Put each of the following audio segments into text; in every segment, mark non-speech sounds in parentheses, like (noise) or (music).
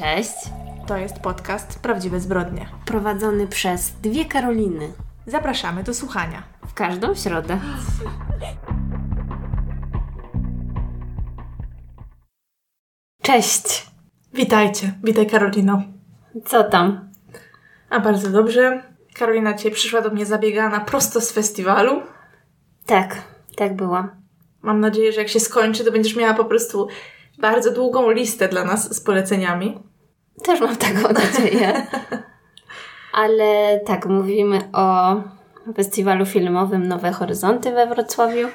Cześć. To jest podcast Prawdziwe Zbrodnie. Prowadzony przez dwie Karoliny. Zapraszamy do słuchania. W każdą środę. Cześć. Witajcie. Witaj Karolino. Co tam? A bardzo dobrze. Karolina dzisiaj przyszła do mnie zabiegana prosto z festiwalu. Tak, tak była. Mam nadzieję, że jak się skończy, to będziesz miała po prostu bardzo długą listę dla nas z poleceniami. Też mam taką (laughs) nadzieję. Ale tak, mówimy o festiwalu filmowym Nowe Horyzonty we Wrocławiu.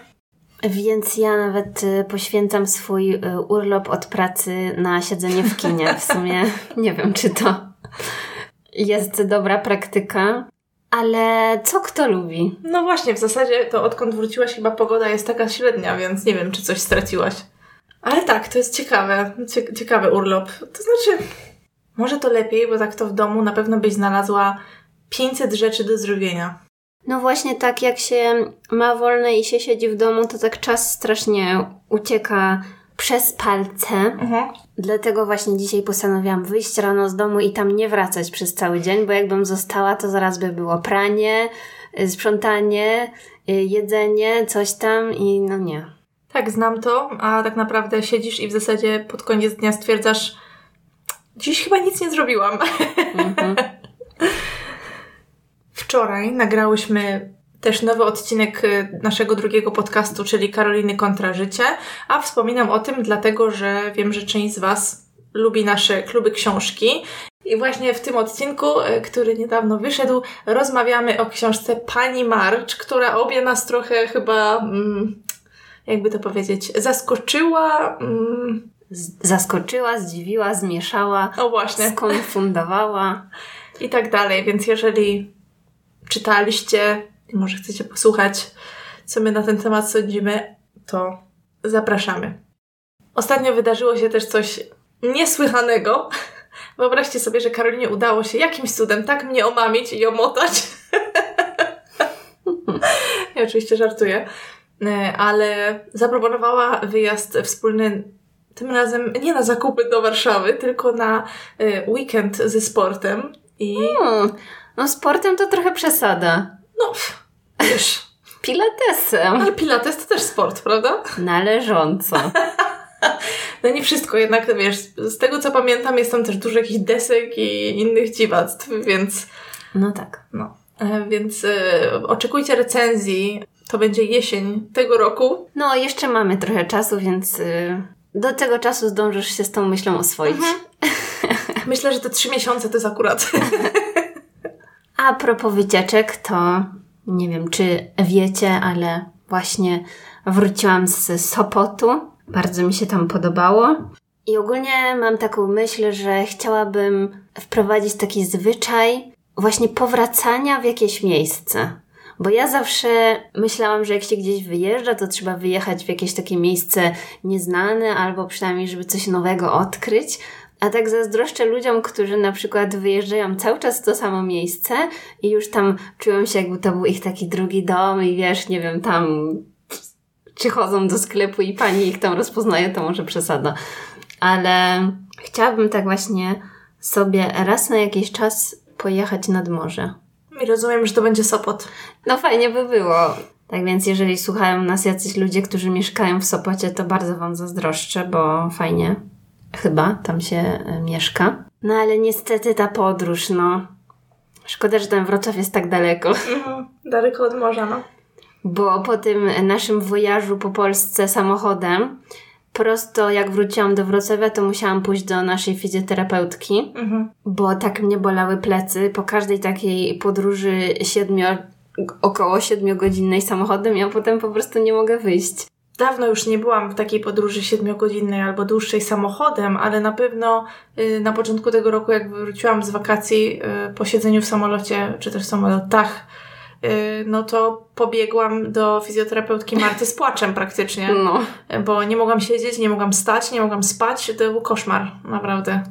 Więc ja nawet y, poświęcam swój y, urlop od pracy na siedzenie w kinie. W sumie (laughs) nie wiem, czy to jest dobra praktyka. Ale co kto lubi? No właśnie, w zasadzie to odkąd wróciłaś chyba pogoda jest taka średnia, więc nie wiem, czy coś straciłaś. Ale tak, to jest ciekawe. Cie- ciekawy urlop. To znaczy, może to lepiej, bo tak to w domu na pewno byś znalazła 500 rzeczy do zrobienia. No właśnie tak jak się ma wolne i się siedzi w domu, to tak czas strasznie ucieka przez palce. Mhm. Dlatego właśnie dzisiaj postanowiłam wyjść rano z domu i tam nie wracać przez cały dzień, bo jakbym została, to zaraz by było pranie, y, sprzątanie, y, jedzenie, coś tam i no nie. Tak, znam to, a tak naprawdę siedzisz i w zasadzie pod koniec dnia stwierdzasz, dziś chyba nic nie zrobiłam. Mhm. (laughs) Wczoraj nagrałyśmy też nowy odcinek y, naszego drugiego podcastu, czyli Karoliny kontra życie, a wspominam o tym dlatego, że wiem, że część z Was lubi nasze kluby książki. I właśnie w tym odcinku, y, który niedawno wyszedł, rozmawiamy o książce Pani Marcz, która obie nas trochę chyba, mm, jakby to powiedzieć, zaskoczyła. Mm, Zaskoczyła, zdziwiła, zmieszała, o właśnie. skonfundowała. i tak dalej. Więc jeżeli czytaliście i może chcecie posłuchać, co my na ten temat sądzimy, to zapraszamy. Ostatnio wydarzyło się też coś niesłychanego. (laughs) Wyobraźcie sobie, że Karolinie udało się jakimś cudem tak mnie omamić i omotać. (laughs) ja oczywiście żartuję. E, Ale zaproponowała wyjazd wspólny tym razem nie na zakupy do Warszawy, tylko na e, weekend ze sportem. I Hmm, no sportem to trochę przesada. no, wiesz, (laughs) Pilatesem. ale pilates to też sport, prawda? Należąco. (laughs) No nie wszystko, jednak wiesz, z tego co pamiętam jest tam też dużo jakichś desek i innych dziwactw, więc No tak. no. E, Więc e, oczekujcie recenzji. To będzie jesień tego roku. No, jeszcze mamy trochę czasu, więc y, do tego czasu zdążysz się z tą myślą oswoić. (laughs) Myślę, że te trzy miesiące to jest akurat. (laughs) A propos wycieczek, to nie wiem, czy wiecie, ale właśnie wróciłam z Sopotu. Bardzo mi się tam podobało. I ogólnie mam taką myśl, że chciałabym wprowadzić taki zwyczaj właśnie powracania w jakieś miejsce. Bo ja zawsze myślałam, że jak się gdzieś wyjeżdża, to trzeba wyjechać w jakieś takie miejsce nieznane, albo przynajmniej, żeby coś nowego odkryć. A tak zazdroszczę ludziom, którzy na przykład wyjeżdżają cały czas w to samo miejsce i już tam czują się, jakby to był ich taki drugi dom i wiesz, nie wiem, tam czy chodzą do sklepu i pani ich tam rozpoznaje, to może przesada. Ale chciałabym tak właśnie sobie raz na jakiś czas pojechać nad morze. I rozumiem, że to będzie Sopot. No fajnie by było. Tak więc jeżeli słuchają nas jacyś ludzie, którzy mieszkają w Sopocie, to bardzo Wam zazdroszczę, bo fajnie chyba tam się e, mieszka. No ale niestety ta podróż, no... Szkoda, że ten Wrocław jest tak daleko. Mhm. Daleko od morza, no. Bo po tym naszym wojażu po Polsce samochodem, prosto jak wróciłam do Wrocławia, to musiałam pójść do naszej fizjoterapeutki, Mhm. bo tak mnie bolały plecy. Po każdej takiej podróży siedmiu, około siedmiogodzinnej samochodem, ja potem po prostu nie mogę wyjść. Dawno już nie byłam w takiej podróży siedmiogodzinnej albo dłuższej samochodem, ale na pewno y, na początku tego roku, jak wróciłam z wakacji y, po siedzeniu w samolocie, czy też samolotach, no to pobiegłam do fizjoterapeutki Marty z płaczem praktycznie, No. bo nie mogłam siedzieć, nie mogłam stać, nie mogłam spać, to był koszmar, naprawdę.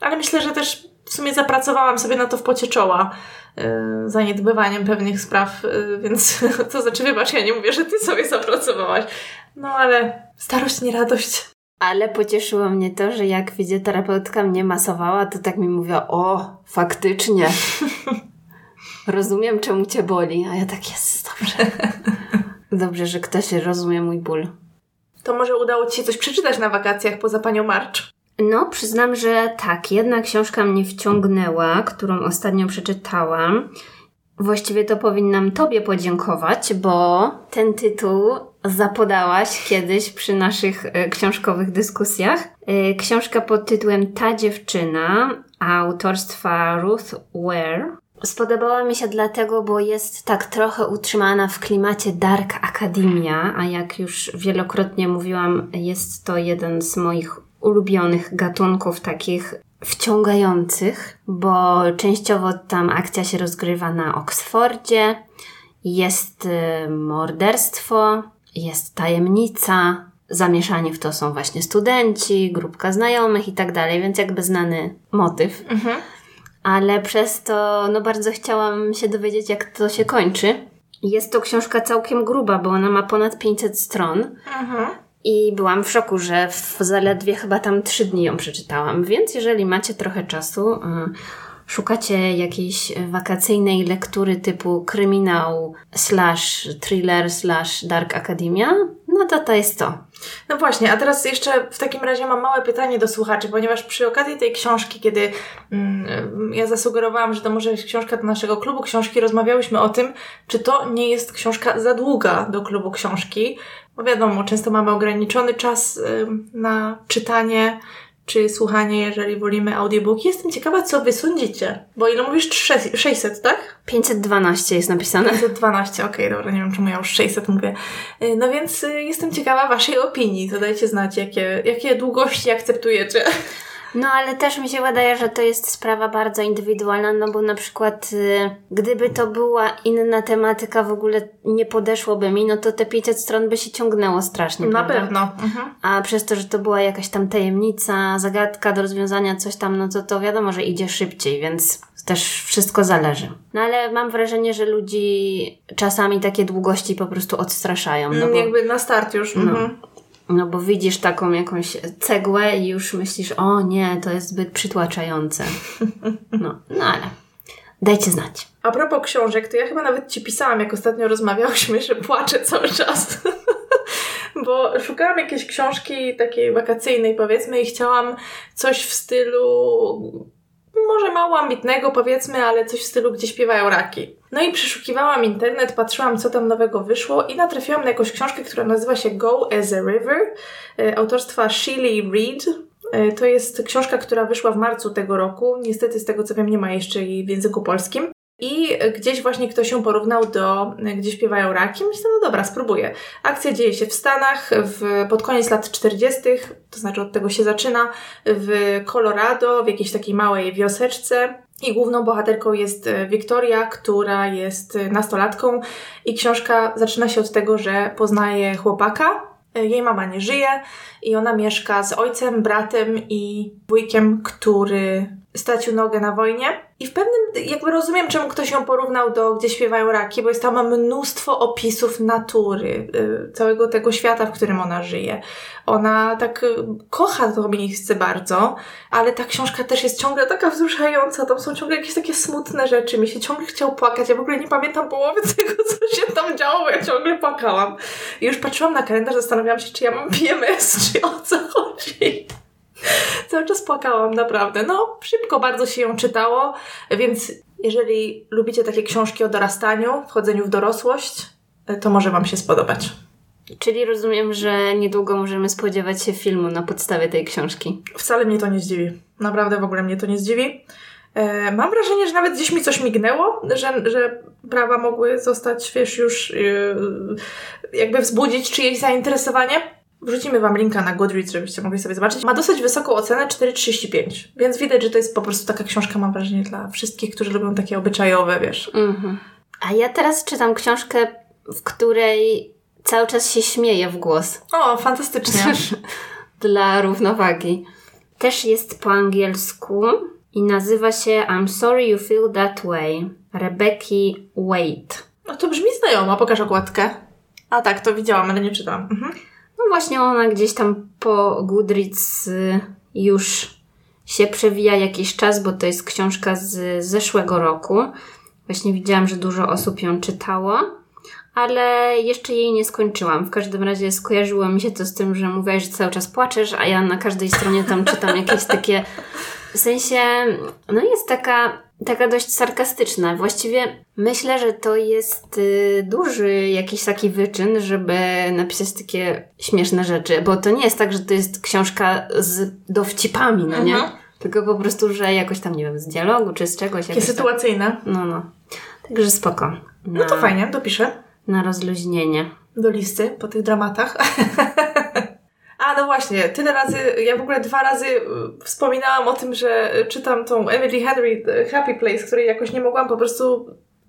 Ale myślę, że też w sumie zapracowałam sobie na to w pocie czoła, y, zaniedbywaniem pewnych spraw, y, więc (laughs) to znaczy, wybacz, ja nie mówię, że ty sobie zapracowałaś. No ale starość nie radość. Ale pocieszyło mnie to, że jak fizjoterapeutka mnie masowała, to tak mi mówiła, o, faktycznie. (laughs) Rozumiem, czemu cię boli. A ja tak, jest, dobrze. (laughs) Dobrze, że ktoś rozumie mój ból. To może udało Ci się coś przeczytać na wakacjach poza Panią Marcz? No, przyznam, że tak. Jedna książka mnie wciągnęła, którą ostatnio przeczytałam. Właściwie to powinnam Tobie podziękować, bo ten tytuł zapodałaś kiedyś przy naszych e, książkowych dyskusjach. E, książka pod tytułem Ta dziewczyna autorstwa Ruth Ware. Spodobała mi się dlatego, bo jest tak trochę utrzymana w klimacie Dark Academia, a jak już wielokrotnie mówiłam, jest to jeden z moich ulubionych gatunków takich wciągających, bo częściowo tam akcja się rozgrywa na Oksfordzie, jest y, morderstwo, jest tajemnica, zamieszani w to są właśnie studenci, grupka znajomych i tak dalej, więc jakby znany motyw. Mhm. Ale przez to, no bardzo chciałam się dowiedzieć, jak to się kończy. Jest to książka całkiem gruba, bo ona ma ponad 500 stron. Mhm. I byłam w szoku, że w zaledwie chyba tam trzy dni ją przeczytałam. Więc jeżeli macie trochę czasu, y, szukacie jakiejś wakacyjnej lektury typu kryminał slash thriller slash dark academia, no to to jest to. No właśnie, a teraz jeszcze w takim razie mam małe pytanie do słuchaczy, ponieważ przy okazji tej książki, kiedy mm, ja zasugerowałam, że to może jest książka do naszego klubu książki, rozmawiałyśmy o tym, czy to nie jest książka za długa do klubu książki, bo wiadomo, często mamy ograniczony czas y, na czytanie czy słuchanie, jeżeli wolimy audiobook. Jestem ciekawa, co wy sądzicie. Bo ile mówisz? 600, tak? 512 jest napisane. 512, okej, okay, dobra, nie wiem czemu ja już 600 mówię. Y, no więc y, jestem ciekawa waszej opinii. To dajcie znać, jakie, jakie długości akceptujecie. No ale też mi się wydaje, że to jest sprawa bardzo indywidualna, no bo na przykład y, gdyby to była inna tematyka, w ogóle nie podeszłoby mi, no to te 500 stron by się ciągnęło strasznie. Na prawda? pewno. Mhm. A przez to, że to była jakaś tam tajemnica, zagadka do rozwiązania, coś tam, no to to wiadomo, że idzie szybciej, więc też wszystko zależy. No ale mam wrażenie, że ludzi czasami takie długości po prostu odstraszają. No mm, bo, Jakby na start już. No. Mhm. No bo widzisz taką jakąś cegłę i już myślisz, o nie, to jest zbyt przytłaczające. No, no ale dajcie znać. A propos książek, to ja chyba nawet Ci pisałam, jak ostatnio rozmawiałyśmy, że płaczę cały czas. (laughs) bo szukałam jakiejś książki takiej wakacyjnej powiedzmy i chciałam coś w stylu może mało ambitnego powiedzmy, ale coś w stylu, gdzie śpiewają raki. No i przeszukiwałam internet, patrzyłam co tam nowego wyszło i natrafiłam na jakąś książkę, która nazywa się Go as a River, e, autorstwa Shelley Reed. E, to jest książka, która wyszła w marcu tego roku. Niestety z tego co wiem nie ma jeszcze jej w języku polskim. I gdzieś właśnie ktoś się porównał do Gdzie śpiewają raki. Myślę, no dobra, spróbuję. Akcja dzieje się w Stanach w, pod koniec lat 40., to znaczy od tego się zaczyna, w Colorado, w jakiejś takiej małej wioseczce. I główną bohaterką jest Wiktoria, która jest nastolatką i książka zaczyna się od tego, że poznaje chłopaka. Jej mama nie żyje i ona mieszka z ojcem, bratem i wujkiem, który stracił nogę na wojnie. I w pewnym, jakby rozumiem, czemu ktoś ją porównał do Gdzie śpiewają raki, bo jest tam mnóstwo opisów natury, y, całego tego świata, w którym ona żyje. Ona tak y, kocha to miejsce bardzo, ale ta książka też jest ciągle taka wzruszająca, tam są ciągle jakieś takie smutne rzeczy, mi się ciągle chciał płakać, ja w ogóle nie pamiętam połowy (laughs) tego, co się tam działo, bo ja ciągle płakałam. I już patrzyłam na kalendarz, zastanawiałam się, czy ja mam PMS, czy o co chodzi. (laughs) Cały czas płakałam, naprawdę. No, szybko bardzo się ją czytało, więc jeżeli lubicie takie książki o dorastaniu, wchodzeniu w dorosłość, to może Wam się spodobać. Czyli rozumiem, że niedługo możemy spodziewać się filmu na podstawie tej książki. Wcale mnie to nie zdziwi. Naprawdę w ogóle mnie to nie zdziwi. E, mam wrażenie, że nawet gdzieś mi coś mignęło, że, że prawa mogły zostać, wiesz, już e, jakby wzbudzić czyjeś zainteresowanie. Wrzucimy Wam linka na Goodreads, żebyście mogli sobie zobaczyć. Ma dosyć wysoką ocenę 4,35, więc widać, że to jest po prostu taka książka, mam wrażenie, dla wszystkich, którzy lubią takie obyczajowe, wiesz. Mhm. A ja teraz czytam książkę, w której cały czas się śmieję w głos. O, fantastycznie. (laughs) dla równowagi. Też jest po angielsku i nazywa się I'm Sorry You Feel That Way. Rebeki Wade. No to brzmi znajomo, pokaż okładkę. A tak, to widziałam, ale nie czytałam. Mhm. No właśnie ona gdzieś tam po Goodreads y, już się przewija jakiś czas, bo to jest książka z zeszłego roku. Właśnie widziałam, że dużo osób ją czytało, ale jeszcze jej nie skończyłam. W każdym razie skojarzyło mi się to z tym, że mówiłaś, że cały czas płaczesz, a ja na każdej stronie tam czytam jakieś takie w sensie, no jest taka, taka dość sarkastyczna. Właściwie myślę, że to jest y, duży jakiś taki wyczyn, żeby napisać takie śmieszne rzeczy, bo to nie jest tak, że to jest książka z dowcipami, no nie? Mhm. Tylko po prostu, że jakoś tam, nie wiem, z dialogu czy z czegoś. Takie tak- sytuacyjne. No, no. Także spoko. No to Na- fajnie, dopiszę. Na rozluźnienie. do listy po tych dramatach. (laughs) A no właśnie, tyle razy, ja w ogóle dwa razy y, wspominałam o tym, że y, czytam tą Emily Henry y, Happy Place, której jakoś nie mogłam po prostu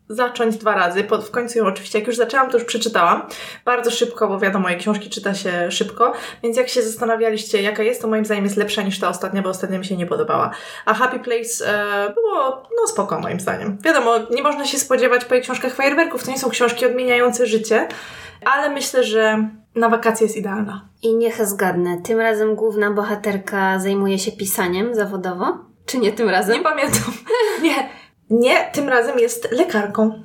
zacząć dwa razy. Po, w końcu ją oczywiście, jak już zaczęłam, to już przeczytałam. Bardzo szybko, bo wiadomo, moje książki czyta się szybko. Więc jak się zastanawialiście, jaka jest, to moim zdaniem jest lepsza niż ta ostatnia, bo ostatnia mi się nie podobała. A Happy Place e, było, no spoko moim zdaniem. Wiadomo, nie można się spodziewać po jej książkach fajerwerków, to nie są książki odmieniające życie, ale myślę, że na wakacje jest idealna. I niech zgadnę, tym razem główna bohaterka zajmuje się pisaniem zawodowo? Czy nie tym razem? Nie pamiętam. (laughs) Nie, nie, tym razem jest lekarką. (gasps)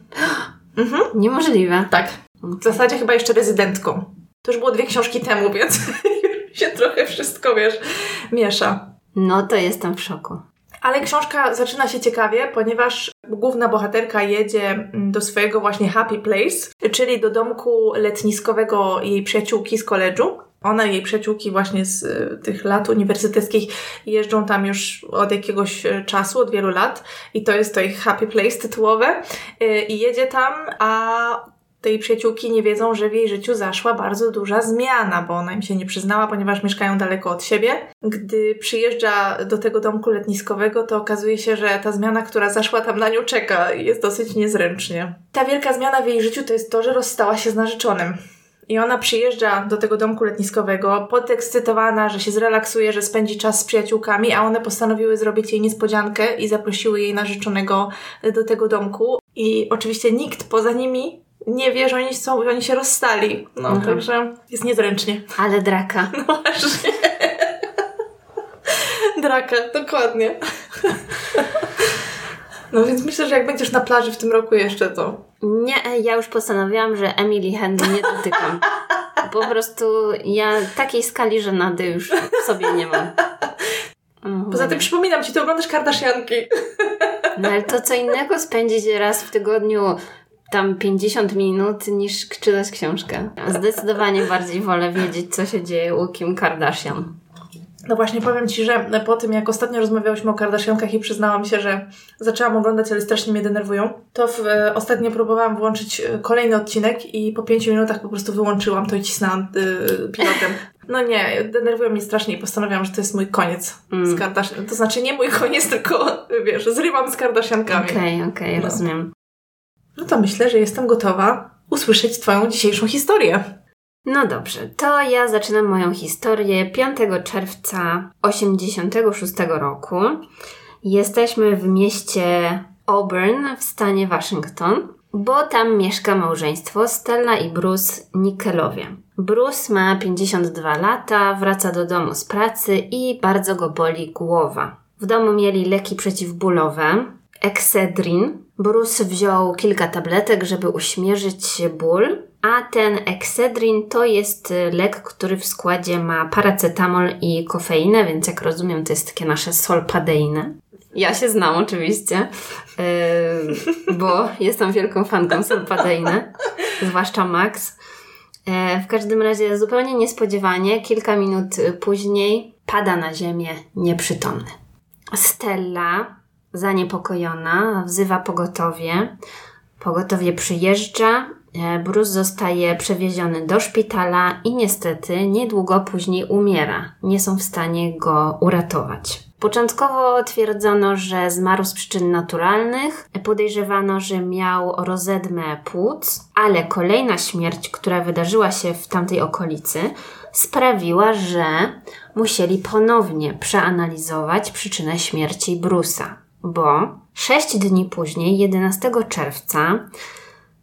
Mhm. Niemożliwe. Tak. W zasadzie chyba jeszcze rezydentką. To już było dwie książki temu, (laughs) więc (laughs) się trochę wszystko, wiesz, miesza. No to jestem w szoku. Ale książka zaczyna się ciekawie, ponieważ główna bohaterka jedzie mm, do swojego właśnie happy place, czyli do domku letniskowego jej przyjaciółki z koledżu. Ona i jej przyjaciółki właśnie z y, tych lat uniwersyteckich jeżdżą tam już od jakiegoś y, czasu, od wielu lat i to jest to ich happy place tytułowe Y, i jedzie tam, a tej przyjaciółki nie wiedzą, że w jej życiu zaszła bardzo duża zmiana, bo ona im się nie przyznała, ponieważ mieszkają daleko od siebie. Gdy przyjeżdża do tego domku letniskowego, to okazuje się, że ta zmiana, która zaszła tam na nią czeka i jest dosyć niezręcznie. Ta wielka zmiana w jej życiu to jest to, że rozstała się z narzeczonym. I ona przyjeżdża do tego domku letniskowego, podekscytowana, że się zrelaksuje, że spędzi czas z przyjaciółkami, a one postanowiły zrobić jej niespodziankę i zaprosiły jej narzeczonego do tego domku. I oczywiście nikt poza nimi nie wie, że oni, są, że oni się rozstali. No, Mhm. także jest niezręcznie. (laughs) Ale draka. No właśnie. Draka, dokładnie. No więc myślę, że jak będziesz na plaży w tym roku jeszcze, to Nie, ja już postanowiłam, że Emily Henry nie dotykam. Po prostu ja takiej skali żenady już w sobie nie mam. (laughs) Poza tym przypominam ci, ty oglądasz Kardashianki. No ale to co innego spędzić raz w tygodniu tam 50 minut niż czytać książkę. Zdecydowanie bardziej wolę wiedzieć, co się dzieje u Kim Kardashian. No właśnie, powiem ci, że po tym, jak ostatnio rozmawiałyśmy o Kardashiankach i przyznałam się, że zaczęłam oglądać, ale strasznie mnie denerwują, to w, e, ostatnio próbowałam włączyć e, kolejny odcinek i po pięciu minutach po prostu wyłączyłam to i cisnęłam y, pilotem. No nie, denerwują mnie strasznie i postanowiłam, że to jest mój koniec Mm. z Kardashian. To znaczy nie mój koniec, tylko wiesz, zrywam z Kardashiankami. Okej, okej, No. rozumiem. No to myślę, że jestem gotowa usłyszeć Twoją dzisiejszą historię. No dobrze, to ja zaczynam moją historię 5 czerwca 86 roku. Jesteśmy w mieście Auburn w stanie Waszyngton, bo tam mieszka małżeństwo Stella i Bruce Nickelowie. Bruce ma 52 lata, wraca do domu z pracy i bardzo go boli głowa. W domu mieli leki przeciwbólowe, Excedrin. Bruce wziął kilka tabletek, żeby uśmierzyć ból, a ten Excedrin to jest y, lek, który w składzie ma paracetamol i kofeinę, więc jak rozumiem, to jest takie nasze solpadeine. Ja się znam oczywiście, yy, bo (laughs) jestem wielką fanką solpadeine, zwłaszcza Max. E, W każdym razie zupełnie niespodziewanie, kilka minut y, później pada na ziemię nieprzytomny. Stella, zaniepokojona, wzywa pogotowie. Pogotowie przyjeżdża, e, Bruce zostaje przewieziony do szpitala i niestety niedługo później umiera. Nie są w stanie go uratować. Początkowo twierdzono, że zmarł z przyczyn naturalnych. Podejrzewano, że miał rozedmę płuc, ale kolejna śmierć, która wydarzyła się w tamtej okolicy, sprawiła, że musieli ponownie przeanalizować przyczynę śmierci Bruce'a, bo sześć dni później, 11 czerwca,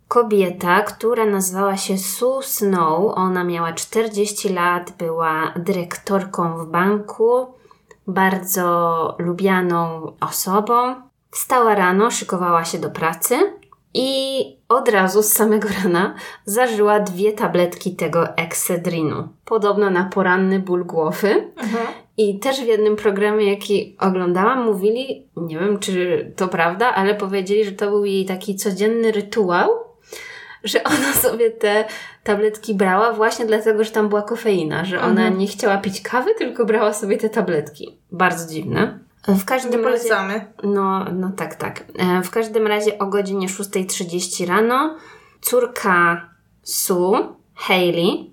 kobieta, która nazywała się Sue Snow. Ona miała 40 lat, była dyrektorką w banku, bardzo lubianą osobą. Wstała rano, szykowała się do pracy i od razu z samego rana zażyła dwie tabletki tego eksedrinu. Podobno na poranny ból głowy. Mhm. I też w jednym programie, jaki oglądałam, mówili, nie wiem czy to prawda, ale powiedzieli, że to był jej taki codzienny rytuał, że (laughs) ona sobie te tabletki brała właśnie dlatego, że tam była kofeina, że ona Mhm. nie chciała pić kawy, tylko brała sobie te tabletki. Bardzo dziwne. W Nie każdym razie. polecamy. No, no tak, tak. E, W każdym razie o godzinie 6.30 rano córka Sue, Hayley,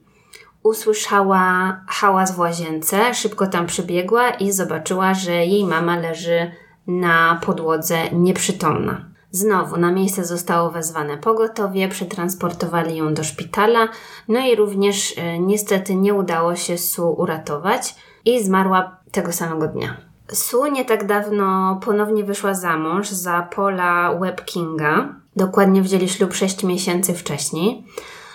usłyszała hałas w łazience, szybko tam przybiegła i zobaczyła, że jej mama leży na podłodze nieprzytomna. Znowu na miejsce zostało wezwane pogotowie, przetransportowali ją do szpitala, no i również e, niestety nie udało się Sue uratować i zmarła tego samego dnia. Sue nie tak dawno ponownie wyszła za mąż za Paula Webb Kinga. Dokładnie wzięli ślub 6 miesięcy wcześniej.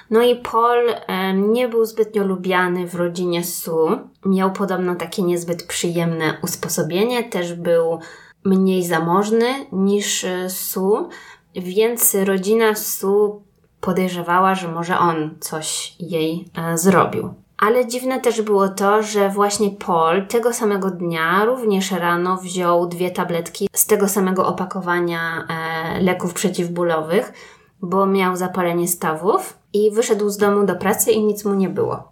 No i Paul nie był zbytnio lubiany w rodzinie Sue. Miał podobno takie niezbyt przyjemne usposobienie. Też był mniej zamożny niż e, Sue, więc rodzina Sue podejrzewała, że może on coś jej e, zrobił. Ale dziwne też było to, że właśnie Paul tego samego dnia, również rano, wziął dwie tabletki z tego samego opakowania e, leków przeciwbólowych, bo miał zapalenie stawów i wyszedł z domu do pracy i nic mu nie było.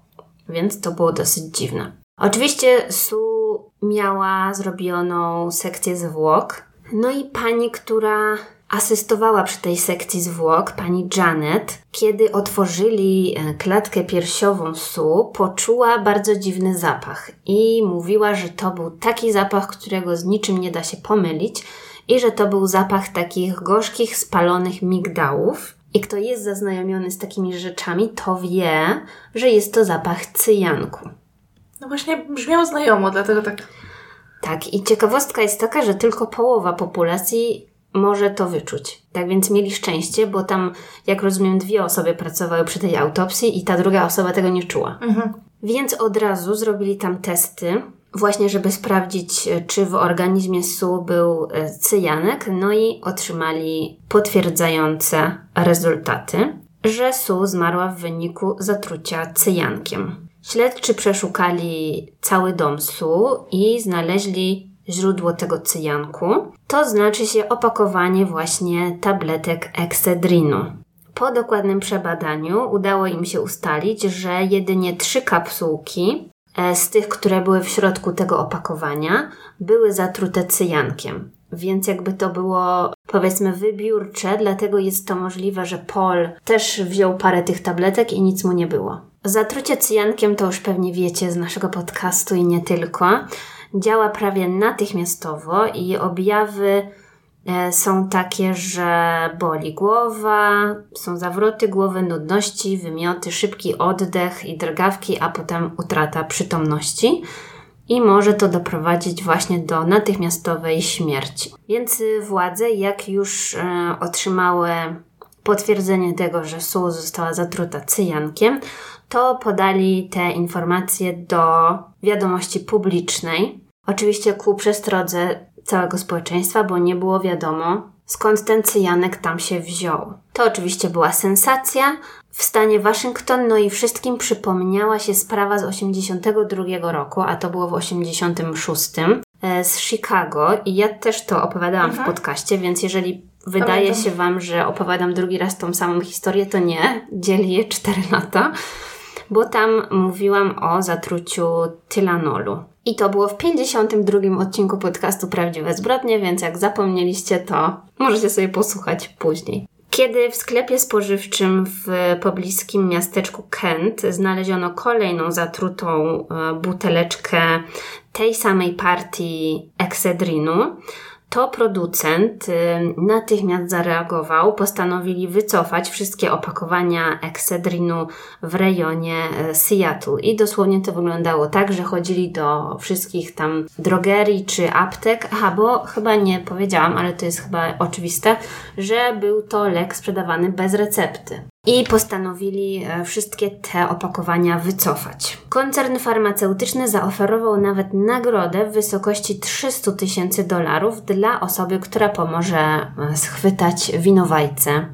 Więc to było dosyć dziwne. Oczywiście Sue miała zrobioną sekcję zwłok. No i pani, która asystowała przy tej sekcji zwłok, pani Janet, kiedy otworzyli e, klatkę piersiową Sue, poczuła bardzo dziwny zapach i mówiła, że to był taki zapach, którego z niczym nie da się pomylić i że to był zapach takich gorzkich, spalonych migdałów. I kto jest zaznajomiony z takimi rzeczami, to wie, że jest to zapach cyjanku. No właśnie brzmiało znajomo, dlatego tak. Tak, i ciekawostka jest taka, że tylko połowa populacji może to wyczuć. Tak więc mieli szczęście, bo tam, jak rozumiem, dwie osoby pracowały przy tej autopsji i ta druga osoba tego nie czuła. Mhm. Więc od razu zrobili tam testy, właśnie żeby sprawdzić, e, czy w organizmie Su był e, cyjanek, no i otrzymali potwierdzające rezultaty, że Su zmarła w wyniku zatrucia cyjankiem. Śledczy przeszukali cały dom Su i znaleźli źródło tego cyjanku. To znaczy się opakowanie właśnie tabletek eksedrinu. Po dokładnym przebadaniu udało im się ustalić, że jedynie trzy kapsułki z tych, które były w środku tego opakowania, były zatrute cyjankiem. Więc jakby to było powiedzmy wybiórcze, dlatego jest to możliwe, że Paul też wziął parę tych tabletek i nic mu nie było. Zatrucie cyjankiem to już pewnie wiecie z naszego podcastu i nie tylko. Działa prawie natychmiastowo i objawy e, są takie, że boli głowa, są zawroty głowy, nudności, wymioty, szybki oddech i drgawki, a potem utrata przytomności. I może to doprowadzić właśnie do natychmiastowej śmierci. Więc y, władze, jak już e, otrzymały potwierdzenie tego, że Sue została zatruta cyjankiem, to podali te informacje do wiadomości publicznej. Oczywiście ku przestrodze całego społeczeństwa, bo nie było wiadomo, skąd ten cyjanek tam się wziął. To oczywiście była sensacja w stanie Waszyngton, no i wszystkim przypomniała się sprawa z 82 roku, a to było w 86 e, z Chicago i ja też to opowiadałam w podcaście, więc jeżeli wydaje Pamiętam. się Wam, że opowiadam drugi raz tą samą historię, to nie, dzieli je 4 lata bo tam mówiłam o zatruciu tylanolu. I to było w 52 odcinku podcastu Prawdziwe Zbrodnie, więc jak zapomnieliście, to możecie sobie posłuchać później. Kiedy w sklepie spożywczym w pobliskim miasteczku Kent znaleziono kolejną zatrutą e, buteleczkę tej samej partii eksedrinu, to producent y, natychmiast zareagował, postanowili wycofać wszystkie opakowania eksedrinu w rejonie y, Seattle. I dosłownie to wyglądało tak, że chodzili do wszystkich tam drogerii czy aptek. Aha, bo chyba nie powiedziałam, ale to jest chyba oczywiste, że był to lek sprzedawany bez recepty i postanowili e, wszystkie te opakowania wycofać. Koncern farmaceutyczny zaoferował nawet nagrodę w wysokości 300 tysięcy dolarów dla osoby, która pomoże e, schwytać winowajcę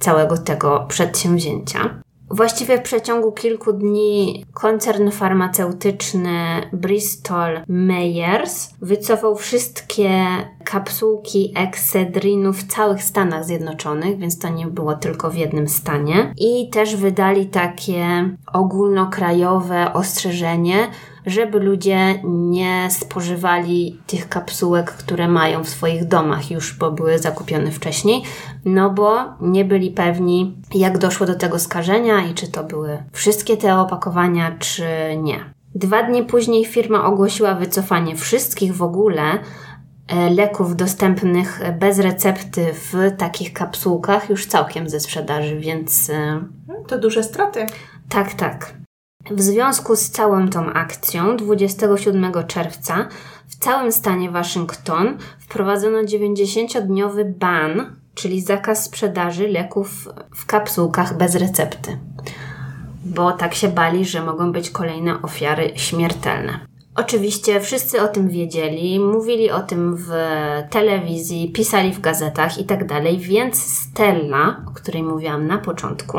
całego tego przedsięwzięcia. Właściwie w przeciągu kilku dni koncern farmaceutyczny Bristol Myers wycofał wszystkie kapsułki Excedrinu w całych Stanach Zjednoczonych, więc to nie było tylko w jednym stanie. I też wydali takie ogólnokrajowe ostrzeżenie, żeby ludzie nie spożywali tych kapsułek, które mają w swoich domach już, bo były zakupione wcześniej, no bo nie byli pewni, jak doszło do tego skażenia i czy to były wszystkie te opakowania, czy nie. Dwa dni później firma ogłosiła wycofanie wszystkich w ogóle e, leków dostępnych bez recepty w takich kapsułkach już całkiem ze sprzedaży, więc. E, to duże straty. Tak, tak. W związku z całą tą akcją 27 czerwca w całym stanie Waszyngton wprowadzono 90-dniowy ban, czyli zakaz sprzedaży leków w kapsułkach bez recepty, bo tak się bali, że mogą być kolejne ofiary śmiertelne. Oczywiście wszyscy o tym wiedzieli, mówili o tym w telewizji, pisali w gazetach i tak więc Stella, o której mówiłam na początku,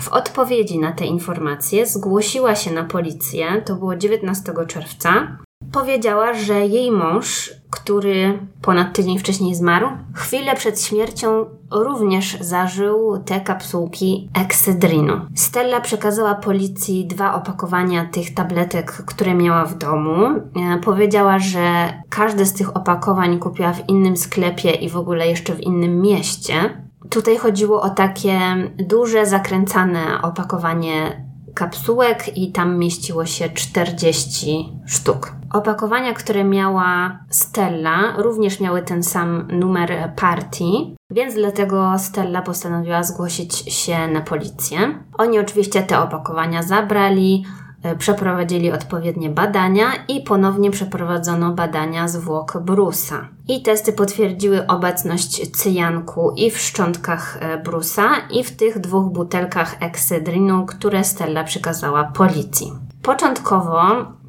w odpowiedzi na te informacje zgłosiła się na policję, to było 19 czerwca, powiedziała, że jej mąż, który ponad tydzień wcześniej zmarł, chwilę przed śmiercią również zażył te kapsułki eksydrinu. Stella przekazała policji dwa opakowania tych tabletek, które miała w domu. E, powiedziała, że każde z tych opakowań kupiła w innym sklepie i w ogóle jeszcze w innym mieście. Tutaj chodziło o takie duże, zakręcane opakowanie kapsułek i tam mieściło się 40 sztuk. Opakowania, które miała Stella, również miały ten sam numer partii, więc dlatego Stella postanowiła zgłosić się na policję. Oni oczywiście te opakowania zabrali, E, przeprowadzili odpowiednie badania i ponownie przeprowadzono badania zwłok Brusa. I testy potwierdziły obecność cyjanku i w szczątkach e, Brusa, i w tych dwóch butelkach eksydrinu, które Stella przekazała policji. Początkowo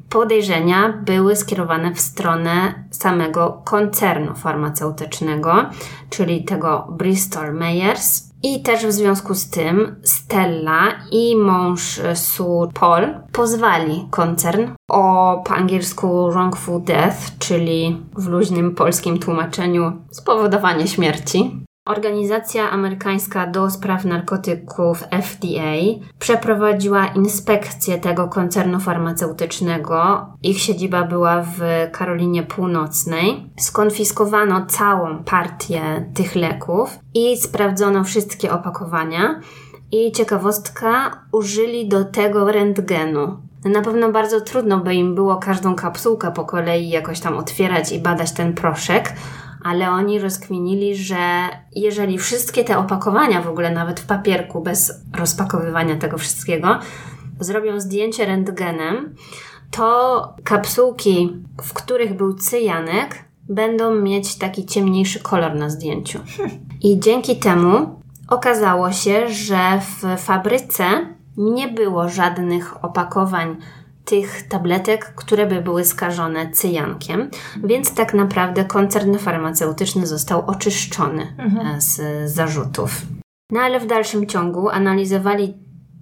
podejrzenia były skierowane w stronę samego koncernu farmaceutycznego, czyli tego Bristol Myers, i też w związku z tym Stella i mąż Sue Paul pozwali koncern o po angielsku wrongful death, czyli w luźnym polskim tłumaczeniu spowodowanie śmierci. Organizacja amerykańska do spraw narkotyków FDA przeprowadziła inspekcję tego koncernu farmaceutycznego. Ich siedziba była w Karolinie Północnej. Skonfiskowano całą partię tych leków i sprawdzono wszystkie opakowania. I ciekawostka, użyli do tego rentgenu. Na pewno bardzo trudno by im było każdą kapsułkę po kolei jakoś tam otwierać i badać ten proszek, ale oni rozkminili, że jeżeli wszystkie te opakowania w ogóle, nawet w papierku, bez rozpakowywania tego wszystkiego, zrobią zdjęcie rentgenem, to kapsułki, w których był cyjanek, będą mieć taki ciemniejszy kolor na zdjęciu. I dzięki temu okazało się, że w fabryce nie było żadnych opakowań tych tabletek, które by były skażone cyjankiem, więc tak naprawdę koncern farmaceutyczny został oczyszczony mhm. z zarzutów. No ale w dalszym ciągu analizowali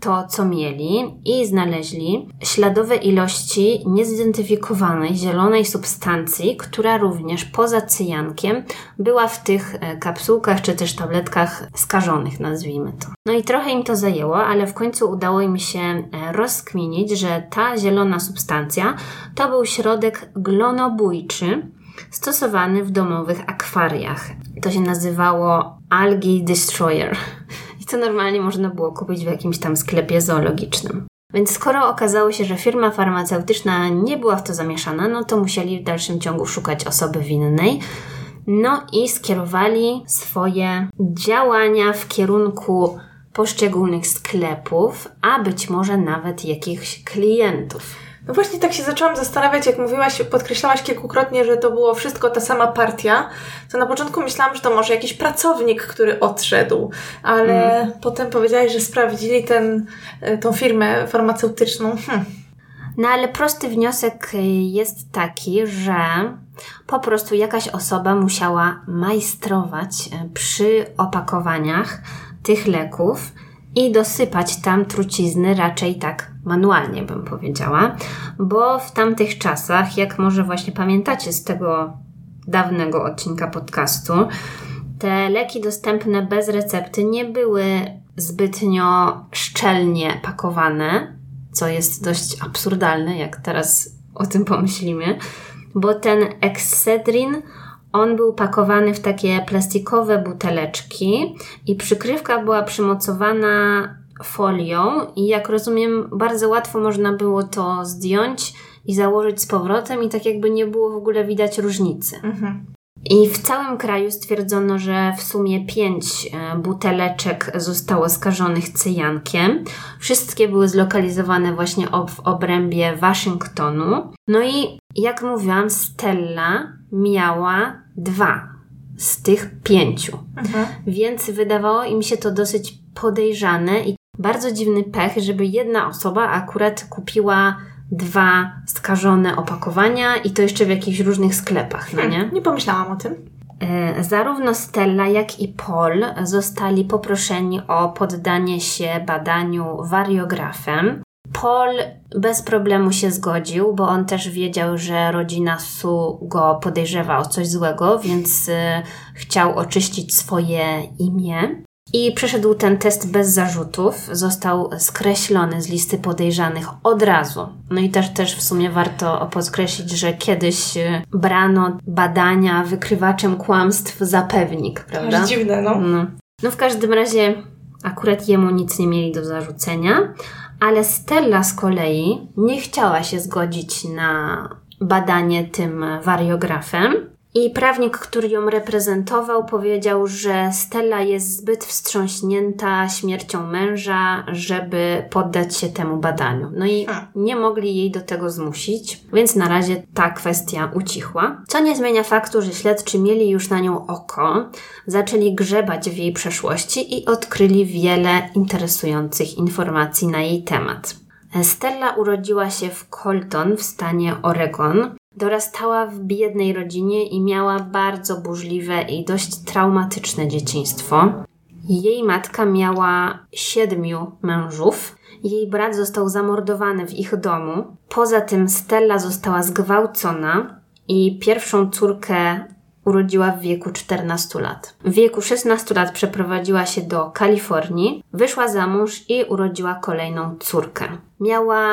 to, co mieli i znaleźli śladowe ilości niezidentyfikowanej zielonej substancji, która również poza cyjankiem była w tych e, kapsułkach czy też tabletkach skażonych, nazwijmy to. No i trochę im to zajęło, ale w końcu udało im się e, rozkminić, że ta zielona substancja to był środek glonobójczy, stosowany w domowych akwariach. To się nazywało Algae Destroyer i co normalnie można było kupić w jakimś tam sklepie zoologicznym. Więc skoro okazało się, że firma farmaceutyczna nie była w to zamieszana, no to musieli w dalszym ciągu szukać osoby winnej. No i skierowali swoje działania w kierunku poszczególnych sklepów, a być może nawet jakichś klientów. No właśnie tak się zaczęłam zastanawiać, jak mówiłaś, podkreślałaś kilkukrotnie, że to było wszystko ta sama partia, to na początku myślałam, że to może jakiś pracownik, który odszedł, ale mm. potem powiedziałaś, że sprawdzili ten, e, tą firmę farmaceutyczną. Hm. No ale prosty wniosek jest taki, że po prostu jakaś osoba musiała majstrować e, przy opakowaniach tych leków i dosypać tam trucizny raczej tak manualnie, bym powiedziała, bo w tamtych czasach, jak może właśnie pamiętacie z tego dawnego odcinka podcastu, te leki dostępne bez recepty nie były zbytnio szczelnie pakowane, co jest dość absurdalne, jak teraz o tym pomyślimy, bo ten Excedrin on był pakowany w takie plastikowe buteleczki i przykrywka była przymocowana folią i jak rozumiem, bardzo łatwo można było to zdjąć i założyć z powrotem i tak jakby nie było w ogóle widać różnicy. Mhm. I w całym kraju stwierdzono, że w sumie pięć e, buteleczek zostało skażonych cyjankiem. Wszystkie były zlokalizowane właśnie w obrębie Waszyngtonu. No i jak mówiłam, Stella miała dwa z tych pięciu. Mhm. Więc wydawało im się to dosyć podejrzane i bardzo dziwny pech, żeby jedna osoba akurat kupiła dwa skażone opakowania i to jeszcze w jakichś różnych sklepach, no nie? Nie pomyślałam o tym. E, zarówno Stella, jak i Paul zostali poproszeni o poddanie się badaniu wariografem. Paul bez problemu się zgodził, bo on też wiedział, że rodzina Su go podejrzewa o coś złego, więc e, chciał oczyścić swoje imię. I przeszedł ten test bez zarzutów, został skreślony z listy podejrzanych od razu. No i też, też w sumie warto podkreślić, że kiedyś e, brano badania wykrywaczem kłamstw za pewnik, prawda? Aż dziwne, no. no. No w każdym razie akurat jemu nic nie mieli do zarzucenia, ale Stella z kolei nie chciała się zgodzić na badanie tym wariografem i prawnik, który ją reprezentował, powiedział, że Stella jest zbyt wstrząśnięta śmiercią męża, żeby poddać się temu badaniu. No i nie mogli jej do tego zmusić, więc na razie ta kwestia ucichła. Co nie zmienia faktu, że śledczy mieli już na nią oko, zaczęli grzebać w jej przeszłości i odkryli wiele interesujących informacji na jej temat. Stella urodziła się w Colton w stanie Oregon. Dorastała w biednej rodzinie i miała bardzo burzliwe i dość traumatyczne dzieciństwo. Jej matka miała siedmiu mężów. Jej brat został zamordowany w ich domu. Poza tym Stella została zgwałcona i pierwszą córkę urodziła w wieku 14 lat. W wieku 16 lat przeprowadziła się do Kalifornii, wyszła za mąż i urodziła kolejną córkę. Miała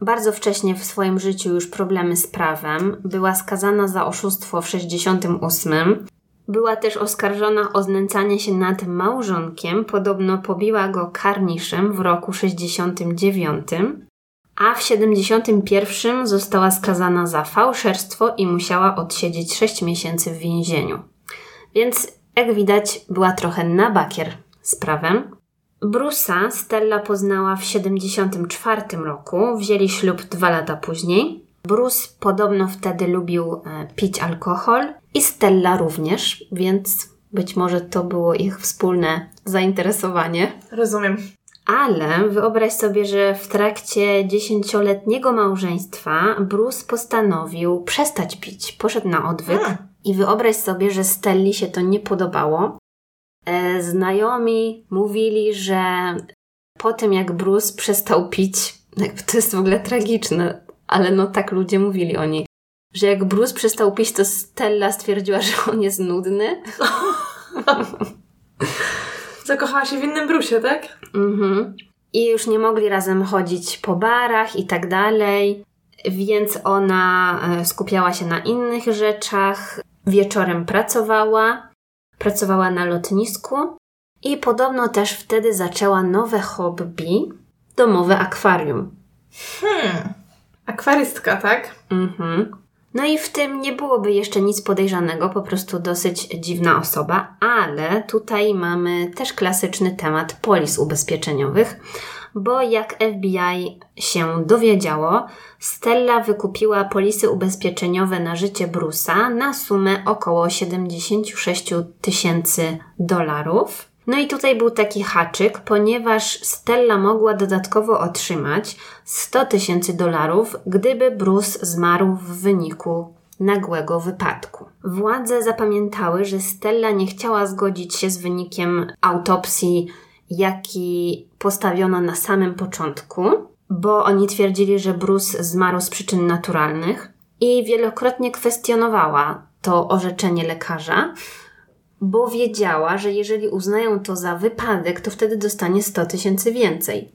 bardzo wcześnie w swoim życiu już problemy z prawem. Była skazana za oszustwo w 68. Była też oskarżona o znęcanie się nad małżonkiem. Podobno pobiła go karniszem w roku 69 a w 71 została skazana za fałszerstwo i musiała odsiedzieć 6 miesięcy w więzieniu. Więc, jak widać, była trochę na bakier z prawem. Brusa Stella poznała w 74 roku, wzięli ślub dwa lata później. Bruce podobno wtedy lubił e, pić alkohol i Stella również, więc być może to było ich wspólne zainteresowanie. Rozumiem. Ale wyobraź sobie, że w trakcie dziesięcioletniego małżeństwa Bruce postanowił przestać pić. Poszedł na odwyk A. i wyobraź sobie, że Stelli się to nie podobało. E, znajomi mówili, że po tym jak Bruce przestał pić, to jest w ogóle tragiczne, ale no tak ludzie mówili o niej, że jak Bruce przestał pić, to Stella stwierdziła, że on jest nudny. (laughs) Zakochała się w innym brusie, tak? Mhm. I już nie mogli razem chodzić po barach i tak dalej, więc ona e, skupiała się na innych rzeczach. Wieczorem pracowała, pracowała na lotnisku i podobno też wtedy zaczęła nowe hobby domowe akwarium. Hmm. Akwarystka, tak? Mhm. No i w tym nie byłoby jeszcze nic podejrzanego, po prostu dosyć dziwna osoba, ale tutaj mamy też klasyczny temat polis ubezpieczeniowych, bo jak FBI się dowiedziało, Stella wykupiła polisy ubezpieczeniowe na życie Brusa na sumę około 76 tysięcy dolarów. No i tutaj był taki haczyk, ponieważ Stella mogła dodatkowo otrzymać 100 tysięcy dolarów, gdyby Bruce zmarł w wyniku nagłego wypadku. Władze zapamiętały, że Stella nie chciała zgodzić się z wynikiem autopsji, jaki postawiono na samym początku, bo oni twierdzili, że Bruce zmarł z przyczyn naturalnych i wielokrotnie kwestionowała to orzeczenie lekarza, bo wiedziała, że jeżeli uznają to za wypadek, to wtedy dostanie 100 tysięcy więcej.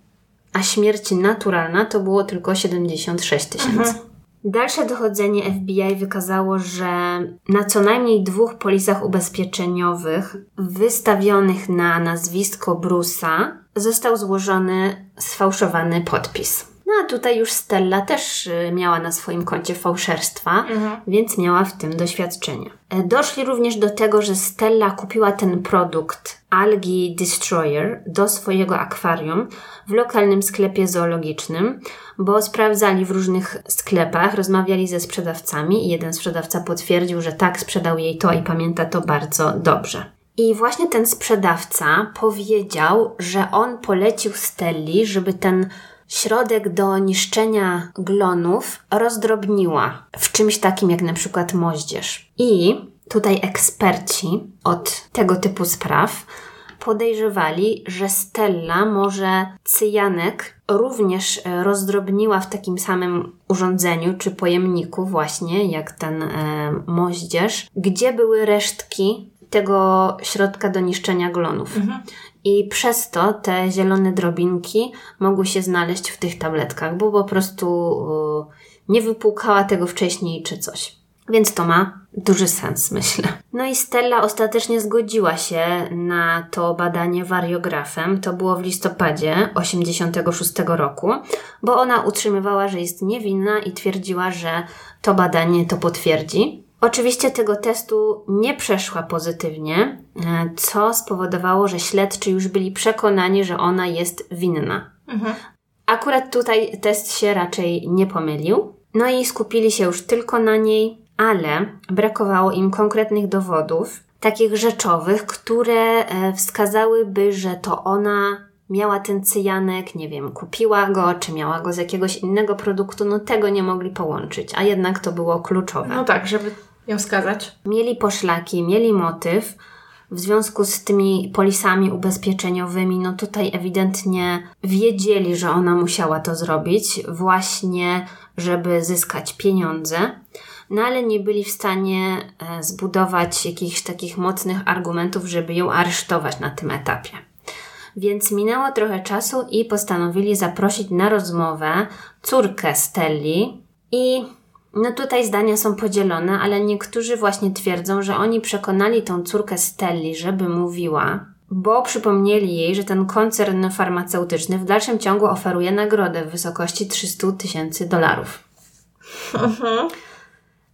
A śmierć naturalna to było tylko 76 tysięcy. Mhm. Dalsze dochodzenie FBI wykazało, że na co najmniej dwóch polisach ubezpieczeniowych wystawionych na nazwisko Brusa został złożony sfałszowany podpis. No a tutaj już Stella też y, miała na swoim koncie fałszerstwa, mhm. więc miała w tym doświadczenie. E, doszli również do tego, że Stella kupiła ten produkt Algae Destroyer do swojego akwarium w lokalnym sklepie zoologicznym, bo sprawdzali w różnych sklepach, rozmawiali ze sprzedawcami i jeden sprzedawca potwierdził, że tak, sprzedał jej to i pamięta to bardzo dobrze. I właśnie ten sprzedawca powiedział, że on polecił Stelli, żeby ten środek do niszczenia glonów rozdrobniła w czymś takim jak na przykład moździerz. I tutaj eksperci od tego typu spraw podejrzewali, że Stella może cyjanek również e, rozdrobniła w takim samym urządzeniu czy pojemniku właśnie jak ten e, moździerz, gdzie były resztki tego środka do niszczenia glonów. Mhm. I przez to te zielone drobinki mogły się znaleźć w tych tabletkach, bo po prostu nie wypłukała tego wcześniej czy coś. Więc to ma duży sens, (laughs) myślę. No i Stella ostatecznie zgodziła się na to badanie wariografem. To było w listopadzie 86 roku, bo ona utrzymywała, że jest niewinna i twierdziła, że to badanie to potwierdzi. Oczywiście tego testu nie przeszła pozytywnie, e, co spowodowało, że śledczy już byli przekonani, że ona jest winna. Mhm. Akurat tutaj test się raczej nie pomylił. No i skupili się już tylko na niej, ale brakowało im konkretnych dowodów, takich rzeczowych, które e, wskazałyby, że to ona miała ten cyjanek, nie wiem, kupiła go, czy miała go z jakiegoś innego produktu, no tego nie mogli połączyć, a jednak to było kluczowe. No tak, żeby ją skazać. Mieli poszlaki, mieli motyw. W związku z tymi polisami ubezpieczeniowymi, no tutaj ewidentnie wiedzieli, że ona musiała to zrobić, właśnie żeby zyskać pieniądze, no ale nie byli w stanie e, zbudować jakichś takich mocnych argumentów, żeby ją aresztować na tym etapie. Więc minęło trochę czasu i postanowili zaprosić na rozmowę córkę Stelli i no tutaj zdania są podzielone, ale niektórzy właśnie twierdzą, że oni przekonali tą córkę Stelli, żeby mówiła, bo przypomnieli jej, że ten koncern farmaceutyczny w dalszym ciągu oferuje nagrodę w wysokości 300 tysięcy dolarów. Mhm.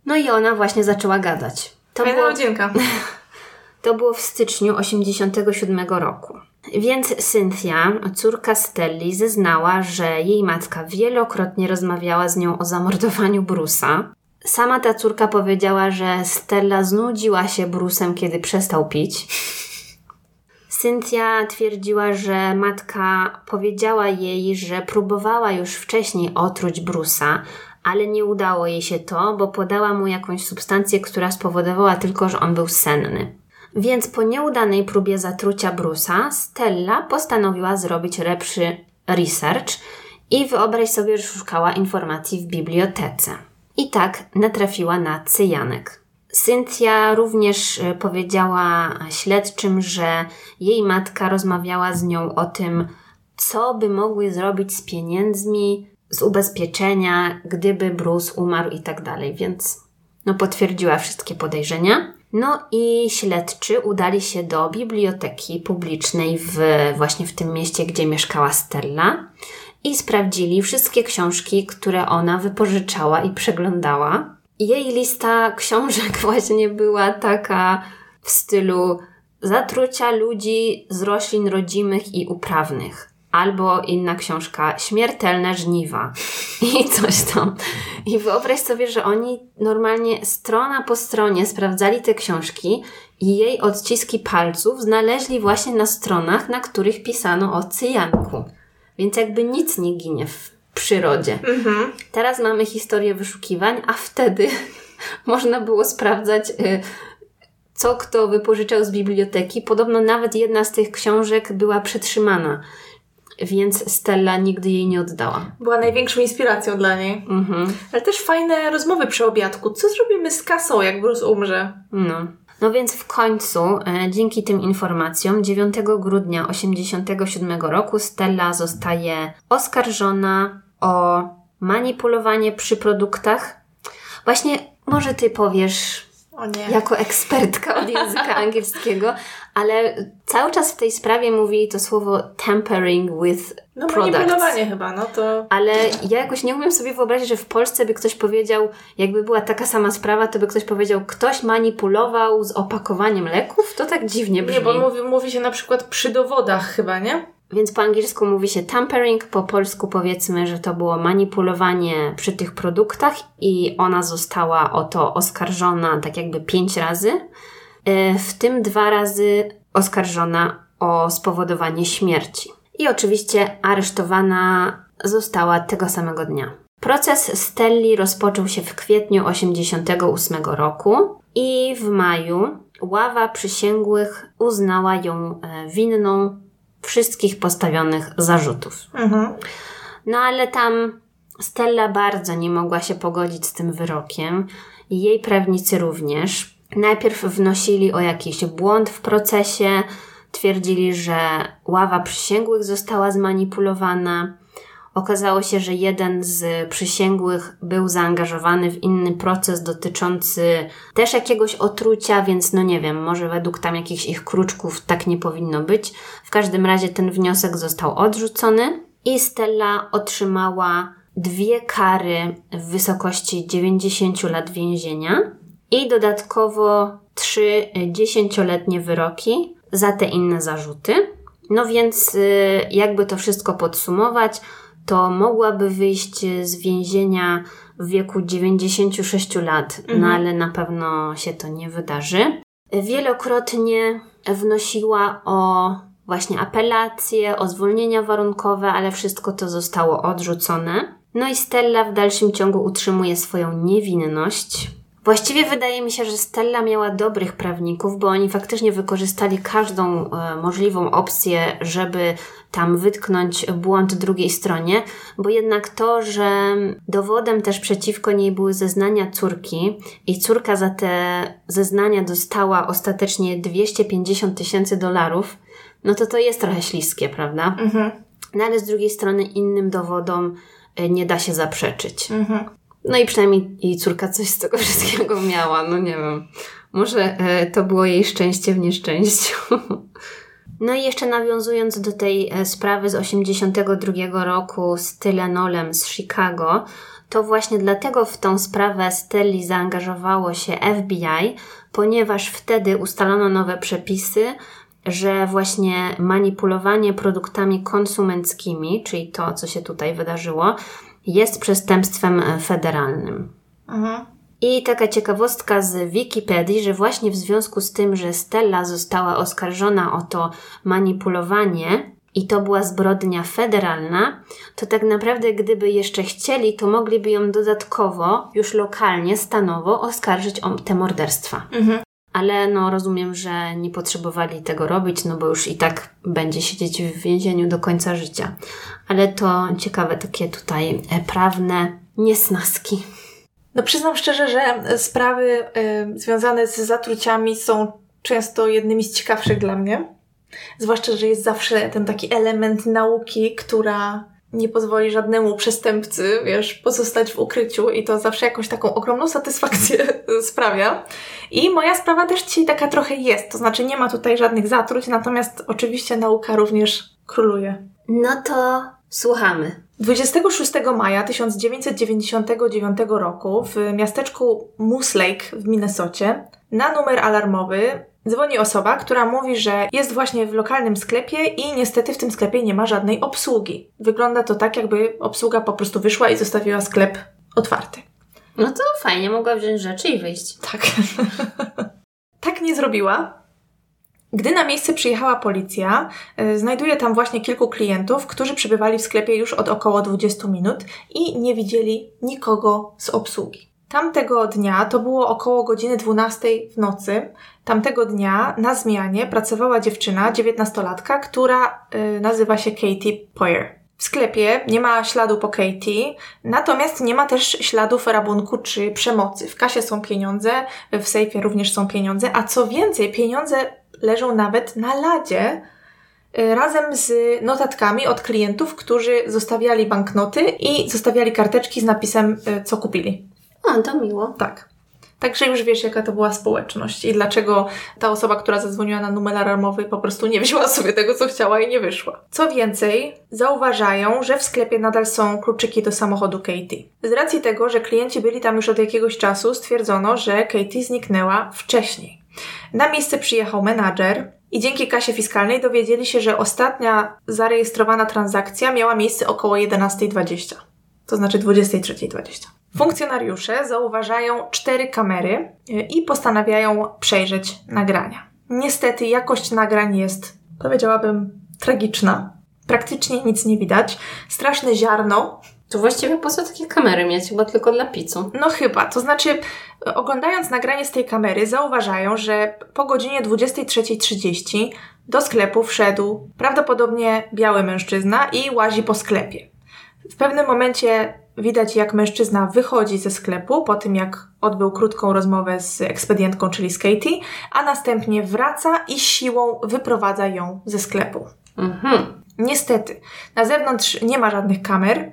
No i ona właśnie zaczęła gadać. To Fajna było... (laughs) To było w styczniu 87 roku. Więc Cynthia, córka Stelli, zeznała, że jej matka wielokrotnie rozmawiała z nią o zamordowaniu Brusa. Sama ta córka powiedziała, że Stella znudziła się Brusem, kiedy przestał pić. Cynthia twierdziła, że matka powiedziała jej, że próbowała już wcześniej otruć Brusa, ale nie udało jej się to, bo podała mu jakąś substancję, która spowodowała tylko, że on był senny. Więc po nieudanej próbie zatrucia Brusa, Stella postanowiła zrobić lepszy research i wyobraź sobie, że szukała informacji w bibliotece. I tak natrafiła na cyjanek. Cynthia również e, powiedziała śledczym, że jej matka rozmawiała z nią o tym, co by mogły zrobić z pieniędzmi, z ubezpieczenia, gdyby Bruce umarł i tak dalej, więc no potwierdziła wszystkie podejrzenia. No i śledczy udali się do biblioteki publicznej w, właśnie w tym mieście, gdzie mieszkała Stella i sprawdzili wszystkie książki, które ona wypożyczała i przeglądała. jej lista książek (laughs) właśnie była taka w stylu zatrucia ludzi z roślin rodzimych i uprawnych. Albo inna książka, Śmiertelne żniwa i coś tam. I wyobraź sobie, że oni normalnie strona po stronie sprawdzali te książki i jej odciski palców znaleźli właśnie na stronach, na których pisano o cyjanku. Więc jakby nic nie ginie w przyrodzie. Mhm. Teraz mamy historię wyszukiwań, a wtedy (laughs) można było sprawdzać, y, co kto wypożyczał z biblioteki. Podobno nawet jedna z tych książek była przetrzymana, więc Stella nigdy jej nie oddała. Była największą inspiracją dla niej. Mhm. Ale też fajne rozmowy przy obiadku. Co zrobimy z kasą, jak Bruce umrze? No. No więc w końcu, e, dzięki tym informacjom, 9 grudnia 1987 roku Stella zostaje oskarżona o manipulowanie przy produktach. Właśnie, może ty powiesz jako ekspertka od języka (laughs) angielskiego, ale cały czas w tej sprawie mówi to słowo tampering with No products. manipulowanie chyba, no to... Ale ja jakoś nie umiem sobie wyobrazić, że w Polsce by ktoś powiedział, jakby była taka sama sprawa, to by ktoś powiedział, ktoś manipulował z opakowaniem leków? To tak dziwnie brzmi. Nie, bo mówi, mówi się na przykład przy dowodach chyba, nie? Więc po angielsku mówi się tampering, po polsku powiedzmy, że to było manipulowanie przy tych produktach i ona została o to oskarżona tak jakby pięć razy, w tym dwa razy oskarżona o spowodowanie śmierci. I oczywiście aresztowana została tego samego dnia. Proces Stelli rozpoczął się w kwietniu 1988 roku i w maju ława przysięgłych uznała ją e, winną wszystkich postawionych zarzutów. Mhm. No ale tam Stella bardzo nie mogła się pogodzić z tym wyrokiem i jej prawnicy również. Najpierw wnosili o jakiś błąd w procesie, twierdzili, że ława przysięgłych została zmanipulowana. Okazało się, że jeden z przysięgłych był zaangażowany w inny proces dotyczący też jakiegoś otrucia, więc no nie wiem, może według tam jakichś ich kruczków tak nie powinno być. W każdym razie ten wniosek został odrzucony i Stella otrzymała dwie kary w wysokości 90 lat więzienia i dodatkowo trzy dziesięcioletnie wyroki za te inne zarzuty. No więc, y, jakby to wszystko podsumować, to mogłaby wyjść z więzienia w wieku 96 lat, no ale na pewno się to nie wydarzy. Wielokrotnie wnosiła o właśnie apelacje, o zwolnienia warunkowe, ale wszystko to zostało odrzucone. No i Stella w dalszym ciągu utrzymuje swoją niewinność. Właściwie wydaje mi się, że Stella miała dobrych prawników, bo oni faktycznie wykorzystali każdą e, możliwą opcję, żeby tam wytknąć błąd drugiej stronie, bo jednak to, że dowodem też przeciwko niej były zeznania córki i córka za te zeznania dostała ostatecznie 250 tysięcy dolarów, no to to jest trochę śliskie, prawda? Mhm. No ale z drugiej strony innym dowodom e, nie da się zaprzeczyć. Mhm. No i przynajmniej jej córka coś z tego (laughs) wszystkiego miała, no nie wiem. Może e, to było jej szczęście w nieszczęściu. (laughs) No i jeszcze nawiązując do tej e, sprawy z 82 roku z Tylenolem z Chicago, to właśnie dlatego w tą sprawę Stelli zaangażowało się FBI, ponieważ wtedy ustalono nowe przepisy, że właśnie manipulowanie produktami konsumenckimi, czyli to, co się tutaj wydarzyło, jest przestępstwem e, federalnym. Mhm. I taka ciekawostka z Wikipedii, że właśnie w związku z tym, że Stella została oskarżona o to manipulowanie i to była zbrodnia federalna, to tak naprawdę gdyby jeszcze chcieli, to mogliby ją dodatkowo, już lokalnie, stanowo oskarżyć o te morderstwa. Mhm. Ale no rozumiem, że nie potrzebowali tego robić, no bo już i tak będzie siedzieć w więzieniu do końca życia. Ale to ciekawe takie tutaj e, prawne niesnaski. No przyznam szczerze, że sprawy y, związane z zatruciami są często jednymi z ciekawszych dla mnie. Zwłaszcza, że jest zawsze ten taki element nauki, która nie pozwoli żadnemu przestępcy, wiesz, pozostać w ukryciu i to zawsze jakąś taką ogromną satysfakcję (laughs) sprawia. I moja sprawa też dzisiaj taka trochę jest, to znaczy nie ma tutaj żadnych zatruć, natomiast oczywiście nauka również króluje. No to słuchamy. 26 maja 1999 roku w miasteczku Moose Lake w Minnesocie na numer alarmowy dzwoni osoba, która mówi, że jest właśnie w lokalnym sklepie i niestety w tym sklepie nie ma żadnej obsługi. Wygląda to tak, jakby obsługa po prostu wyszła i zostawiła sklep otwarty. No to fajnie, mogła wziąć rzeczy i wyjść. Tak. (laughs) tak nie zrobiła. Gdy na miejsce przyjechała policja, y, znajduje tam właśnie kilku klientów, którzy przebywali w sklepie już od około 20 minut i nie widzieli nikogo z obsługi. Tamtego dnia, to było około godziny 12 w nocy, tamtego dnia na zmianie pracowała dziewczyna, 19-latka, która y, nazywa się Katie Poyer. W sklepie nie ma śladu po Katie, natomiast nie ma też śladów rabunku czy przemocy. W kasie są pieniądze, w sejfie również są pieniądze, a co więcej, pieniądze leżą nawet na ladzie y, razem z notatkami od klientów, którzy zostawiali banknoty i zostawiali karteczki z napisem, y, co kupili. A, to miło. Tak. Także już wiesz, jaka to była społeczność i dlaczego ta osoba, która zadzwoniła na numer alarmowy, po prostu nie wzięła sobie tego, co chciała i nie wyszła. Co więcej, zauważają, że w sklepie nadal są kluczyki do samochodu Katie. Z racji tego, że klienci byli tam już od jakiegoś czasu, stwierdzono, że Katie zniknęła wcześniej. Na miejsce przyjechał menadżer i dzięki kasie fiskalnej dowiedzieli się, że ostatnia zarejestrowana transakcja miała miejsce około 11.20, to znaczy 23.20. Funkcjonariusze zauważają cztery kamery y, i postanawiają przejrzeć nagrania. Niestety jakość nagrań jest, powiedziałabym, tragiczna. Praktycznie nic nie widać. Straszne ziarno. To właściwie po co takie kamery mieć? Chyba tylko dla picu. No chyba. To znaczy, oglądając nagranie z tej kamery, zauważają, że po godzinie 23.30 do sklepu wszedł prawdopodobnie biały mężczyzna i łazi po sklepie. W pewnym momencie widać, jak mężczyzna wychodzi ze sklepu po tym, jak odbył krótką rozmowę z ekspedientką, czyli z Katie, a następnie wraca i siłą wyprowadza ją ze sklepu. Mhm. Niestety, na zewnątrz nie ma żadnych kamer.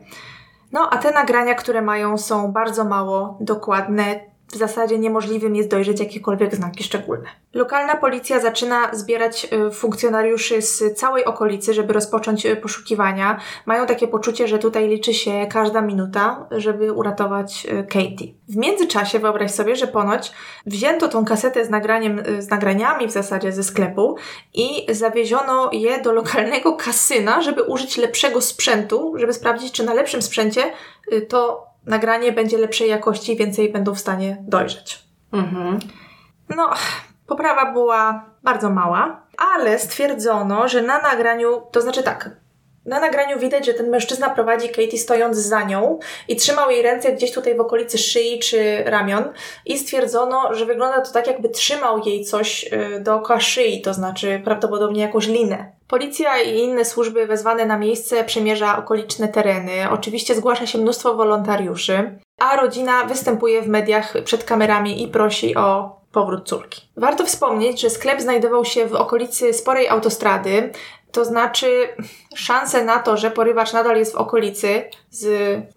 No, a te nagrania, które mają, są bardzo mało dokładne, w zasadzie niemożliwym jest dojrzeć jakiekolwiek znaki szczególne. Lokalna policja zaczyna zbierać y, funkcjonariuszy z całej okolicy, żeby rozpocząć y, poszukiwania. Mają takie poczucie, że tutaj liczy się każda minuta, żeby uratować y, Katie. W międzyczasie wyobraź sobie, że ponoć wzięto tą kasetę z, nagraniem, z nagraniami w zasadzie ze sklepu i zawieziono je do lokalnego kasyna, żeby użyć lepszego sprzętu, żeby sprawdzić, czy na lepszym sprzęcie to nagranie będzie lepszej jakości więcej będą w stanie dojrzeć. Mhm. No, poprawa była bardzo mała, ale stwierdzono, że na nagraniu, to znaczy tak, na nagraniu widać, że ten mężczyzna prowadzi Katie stojąc za nią i trzymał jej ręce gdzieś tutaj w okolicy szyi czy ramion i stwierdzono, że wygląda to tak, jakby trzymał jej coś y, dookoła szyi, to znaczy prawdopodobnie jakąś linę. Policja i inne służby wezwane na miejsce przemierza okoliczne tereny. Oczywiście zgłasza się mnóstwo wolontariuszy, a rodzina występuje w mediach przed kamerami i prosi o powrót córki. Warto wspomnieć, że sklep znajdował się w okolicy sporej autostrady, to znaczy szanse na to, że porywacz nadal jest w okolicy z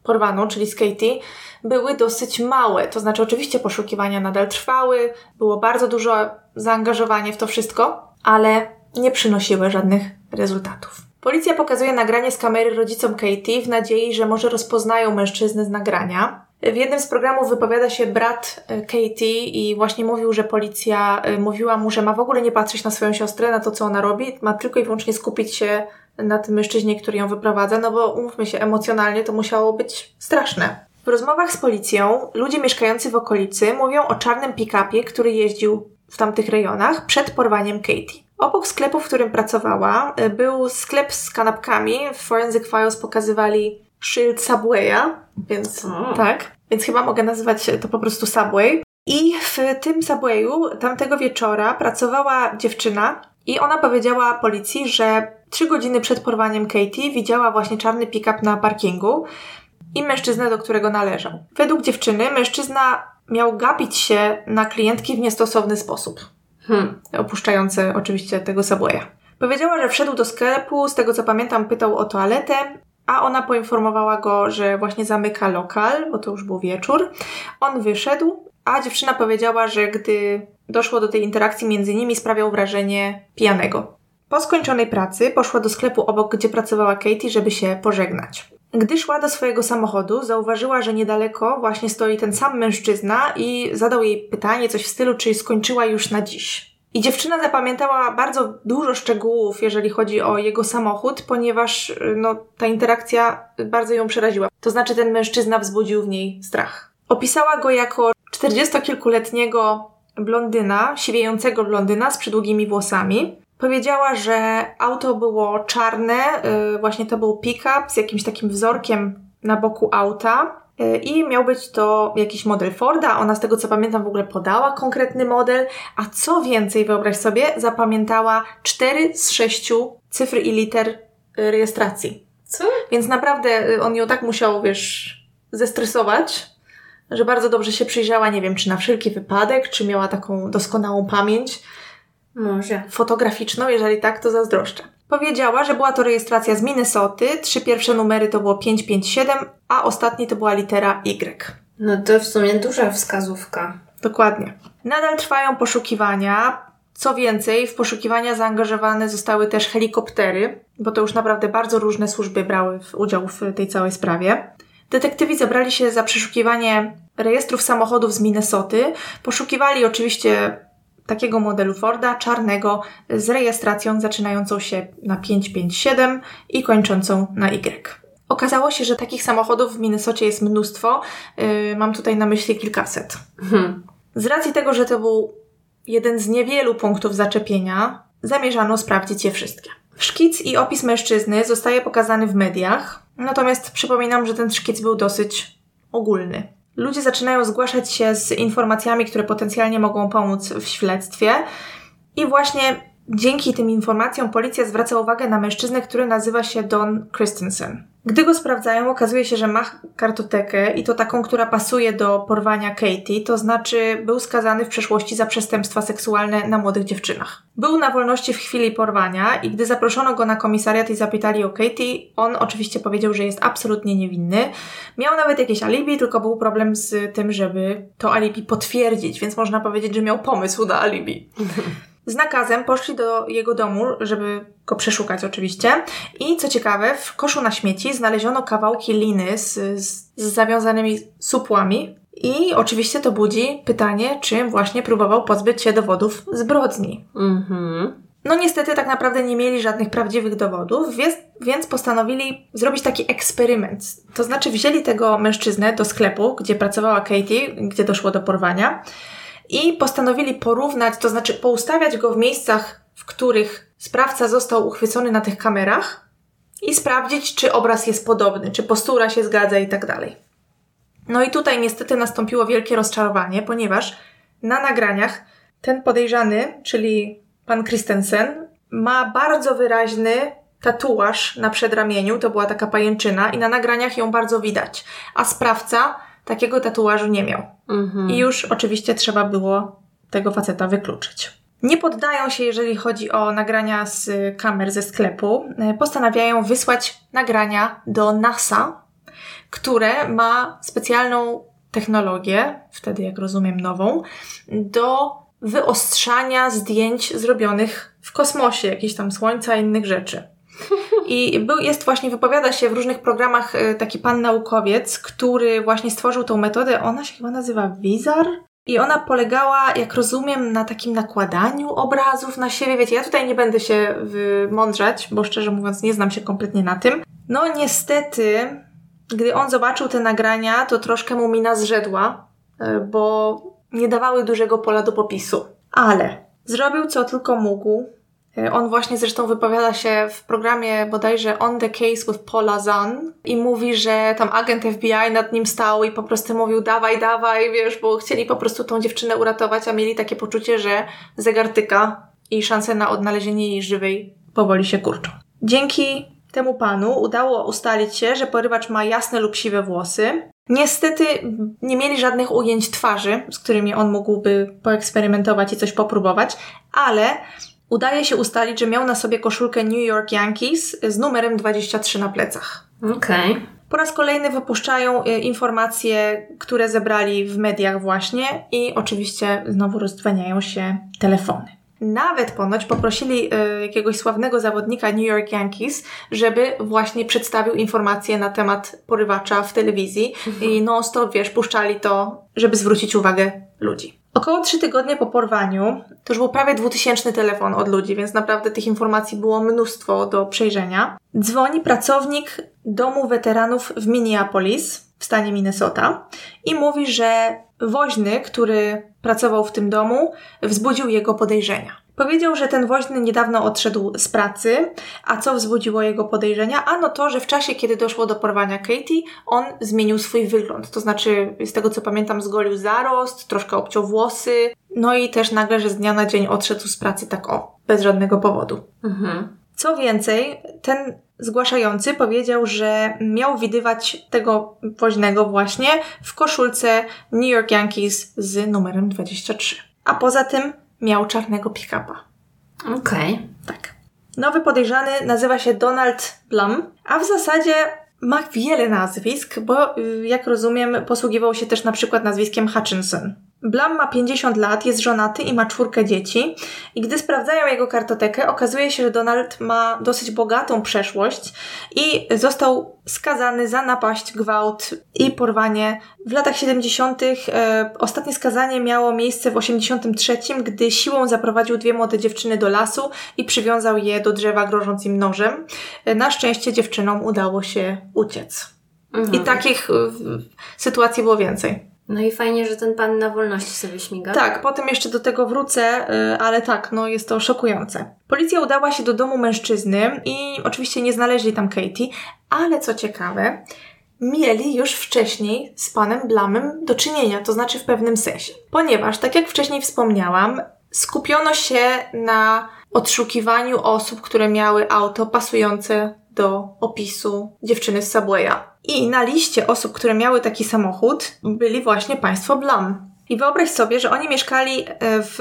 porwaną, czyli z Katie, były dosyć małe. To znaczy oczywiście poszukiwania nadal trwały, było bardzo dużo zaangażowania w to wszystko, ale nie przynosiły żadnych rezultatów. Policja pokazuje nagranie z kamery rodzicom Katie w nadziei, że może rozpoznają mężczyznę z nagrania. W jednym z programów wypowiada się brat e, Katie i właśnie mówił, że policja e, mówiła mu, że ma w ogóle nie patrzeć na swoją siostrę, na to, co ona robi, ma tylko i wyłącznie skupić się na tym mężczyźnie, który ją wyprowadza, no bo umówmy się, emocjonalnie to musiało być straszne. W rozmowach z policją ludzie mieszkający w okolicy mówią o czarnym pick-upie, który jeździł w tamtych rejonach przed porwaniem Katie. Obok sklepu, w którym pracowała, e, był sklep z kanapkami. W Forensic Files pokazywali szyld Subwaya, więc tak. Więc chyba mogę nazywać to po prostu Subway. I w tym Subwayu tamtego wieczora pracowała dziewczyna i ona powiedziała policji, że trzy godziny przed porwaniem Katie widziała właśnie czarny pick-up na parkingu i mężczyznę, do którego należał. Według dziewczyny mężczyzna miał gapić się na klientki w niestosowny sposób. Hmm. Opuszczające oczywiście tego Subwaya. Powiedziała, że wszedł do sklepu, z tego co pamiętam pytał o toaletę, a ona poinformowała go, że właśnie zamyka lokal, bo to już był wieczór. On wyszedł, a dziewczyna powiedziała, że gdy doszło do tej interakcji między nimi, sprawiał wrażenie pijanego. Po skończonej pracy poszła do sklepu obok, gdzie pracowała Katie, żeby się pożegnać. Gdy szła do swojego samochodu, zauważyła, że niedaleko właśnie stoi ten sam mężczyzna i zadał jej pytanie, coś w stylu, czy skończyła już na dziś. I dziewczyna zapamiętała bardzo dużo szczegółów, jeżeli chodzi o jego samochód, ponieważ no, ta interakcja bardzo ją przeraziła. To znaczy, ten mężczyzna wzbudził w niej strach. Opisała go jako czterdziestokilkuletniego blondyna, siwiejącego blondyna z przydługimi włosami. Powiedziała, że auto było czarne, yy, właśnie to był pick-up z jakimś takim wzorkiem na boku auta. yy, I miał być to jakiś model Forda. Ona z tego co pamiętam w ogóle podała konkretny model, a co więcej, wyobraź sobie, zapamiętała 4 z 6 cyfr i liter yy, rejestracji. Co? Więc naprawdę y, on ją tak musiał, wiesz, zestresować, że bardzo dobrze się przyjrzała, nie wiem, czy na wszelki wypadek, czy miała taką doskonałą pamięć Może. fotograficzną, jeżeli tak, to zazdroszczę. Powiedziała, że była to rejestracja z Minnesoty, trzy pierwsze numery to było 557, a ostatni to była litera Y. No to w sumie duża wskazówka. Dokładnie. Nadal trwają poszukiwania. Co więcej, w poszukiwania zaangażowane zostały też helikoptery, bo to już naprawdę bardzo różne służby brały w udział w tej całej sprawie. Detektywi zabrali się za przeszukiwanie rejestrów samochodów z Minnesoty. Poszukiwali oczywiście takiego modelu Forda, czarnego, z rejestracją zaczynającą się na 557 i kończącą na Y. Okazało się, że takich samochodów w Minnesocie jest mnóstwo. Yy, mam tutaj na myśli kilkaset. Hmm. Z racji tego, że to był jeden z niewielu punktów zaczepienia, zamierzano sprawdzić je wszystkie. Szkic i opis mężczyzny zostaje pokazany w mediach, natomiast przypominam, że ten szkic był dosyć ogólny. Ludzie zaczynają zgłaszać się z informacjami, które potencjalnie mogą pomóc w śledztwie, i właśnie dzięki tym informacjom policja zwraca uwagę na mężczyznę, który nazywa się Don Christensen. Gdy go sprawdzają, okazuje się, że ma kartotekę i to taką, która pasuje do porwania Katie, to znaczy był skazany w przeszłości za przestępstwa seksualne na młodych dziewczynach. Był na wolności w chwili porwania i gdy zaproszono go na komisariat i zapytali o Katie, on oczywiście powiedział, że jest absolutnie niewinny. Miał nawet jakieś alibi, tylko był problem z tym, żeby to alibi potwierdzić, więc można powiedzieć, że miał pomysł na alibi. (laughs) Z nakazem poszli do jego domu, żeby go przeszukać oczywiście. I co ciekawe, w koszu na śmieci znaleziono kawałki liny z, z, z zawiązanymi supłami. I oczywiście to budzi pytanie, czym właśnie próbował pozbyć się dowodów zbrodni. Mhm. No niestety tak naprawdę nie mieli żadnych prawdziwych dowodów, więc, więc postanowili zrobić taki eksperyment. To znaczy wzięli tego mężczyznę do sklepu, gdzie pracowała Katie, gdzie doszło do porwania i postanowili porównać, to znaczy poustawiać go w miejscach, w których sprawca został uchwycony na tych kamerach i sprawdzić, czy obraz jest podobny, czy postura się zgadza i tak dalej. No i tutaj niestety nastąpiło wielkie rozczarowanie, ponieważ na nagraniach ten podejrzany, czyli pan Christensen, ma bardzo wyraźny tatuaż na przedramieniu, to była taka pajęczyna i na nagraniach ją bardzo widać, a sprawca takiego tatuażu nie miał. Mhm. I już oczywiście trzeba było tego faceta wykluczyć. Nie poddają się, jeżeli chodzi o nagrania z kamer ze sklepu. Y, Postanawiają wysłać nagrania do NASA, które ma specjalną technologię, wtedy jak rozumiem nową, do wyostrzania zdjęć zrobionych w kosmosie, jakieś tam słońca innych rzeczy. I był, jest właśnie, wypowiada się w różnych programach y, taki pan naukowiec, który właśnie stworzył tą metodę. Ona się chyba nazywa Wizar. I ona polegała, jak rozumiem, na takim nakładaniu obrazów na siebie. Wiecie, ja tutaj nie będę się wymądrzać, bo szczerze mówiąc nie znam się kompletnie na tym. No niestety, gdy on zobaczył te nagrania, to troszkę mu mina zrzedła, y, bo nie dawały dużego pola do popisu. Ale zrobił co tylko mógł. Y, On właśnie zresztą wypowiada się w programie bodajże On the Case with Paula Zahn i mówi, że tam agent FBI nad nim stał i po prostu mówił dawaj, dawaj, wiesz, bo chcieli po prostu tą dziewczynę uratować, a mieli takie poczucie, że zegar tyka i szanse na odnalezienie jej żywej powoli się kurczą. Dzięki temu panu udało ustalić się, że porywacz ma jasne lub siwe włosy. Niestety nie mieli żadnych ujęć twarzy, z którymi on mógłby poeksperymentować i coś popróbować, ale udaje się ustalić, że miał na sobie koszulkę New York Yankees z numerem 23 na plecach. Okej. Po raz kolejny wypuszczają y, informacje, które zebrali w mediach właśnie i oczywiście znowu rozdzwaniają się telefony. Nawet ponoć poprosili y, jakiegoś sławnego zawodnika New York Yankees, żeby właśnie przedstawił informacje na temat porywacza w telewizji mhm. i non-stop, wiesz, puszczali to, żeby zwrócić uwagę ludzi. Około trzy tygodnie po porwaniu, to już był prawie dwutysięczny telefon od ludzi, więc naprawdę tych informacji było mnóstwo do przejrzenia. Dzwoni pracownik domu weteranów w Minneapolis w stanie Minnesota i mówi, że woźny, który pracował w tym domu, wzbudził jego podejrzenia. Powiedział, że ten woźny niedawno odszedł z pracy, a co wzbudziło jego podejrzenia? Ano to, że w czasie, kiedy doszło do porwania Katie, on zmienił swój wygląd. To znaczy, z tego co pamiętam, zgolił zarost, troszkę obciął włosy, no i też nagle, że z dnia na dzień odszedł z pracy tak o, bez żadnego powodu. Mhm. Co więcej, ten zgłaszający powiedział, że miał widywać tego woźnego właśnie w koszulce New York Yankees z numerem 23. A poza tym miał czarnego pick-upa. Okej. Okay. Tak. Nowy podejrzany nazywa się Donald Blum, a w zasadzie ma wiele nazwisk, bo y, jak rozumiem posługiwał się też na przykład nazwiskiem Hutchinson. Blam ma 50 lat, jest żonaty i ma czwórkę dzieci. I gdy sprawdzają jego kartotekę, okazuje się, że Donald ma dosyć bogatą przeszłość i został skazany za napaść, gwałt i porwanie. W latach 70. E, ostatnie skazanie miało miejsce w 83, gdy siłą zaprowadził dwie młode dziewczyny do lasu i przywiązał je do drzewa, grożąc im nożem. E, na szczęście dziewczynom udało się uciec. Mhm. I takich e, sytuacji było więcej. No i fajnie, że ten pan na wolności sobie śmiga. Tak, potem jeszcze do tego wrócę, y, ale tak, no jest to szokujące. Policja udała się do domu mężczyzny i oczywiście nie znaleźli tam Katie, ale co ciekawe, mieli już wcześniej z panem Blamem do czynienia, to znaczy w pewnym sensie. Ponieważ, tak jak wcześniej wspomniałam, skupiono się na odszukiwaniu osób, które miały auto pasujące do opisu dziewczyny z Subwaya. I na liście osób, które miały taki samochód, byli właśnie państwo Blum. I wyobraź sobie, że oni mieszkali e, w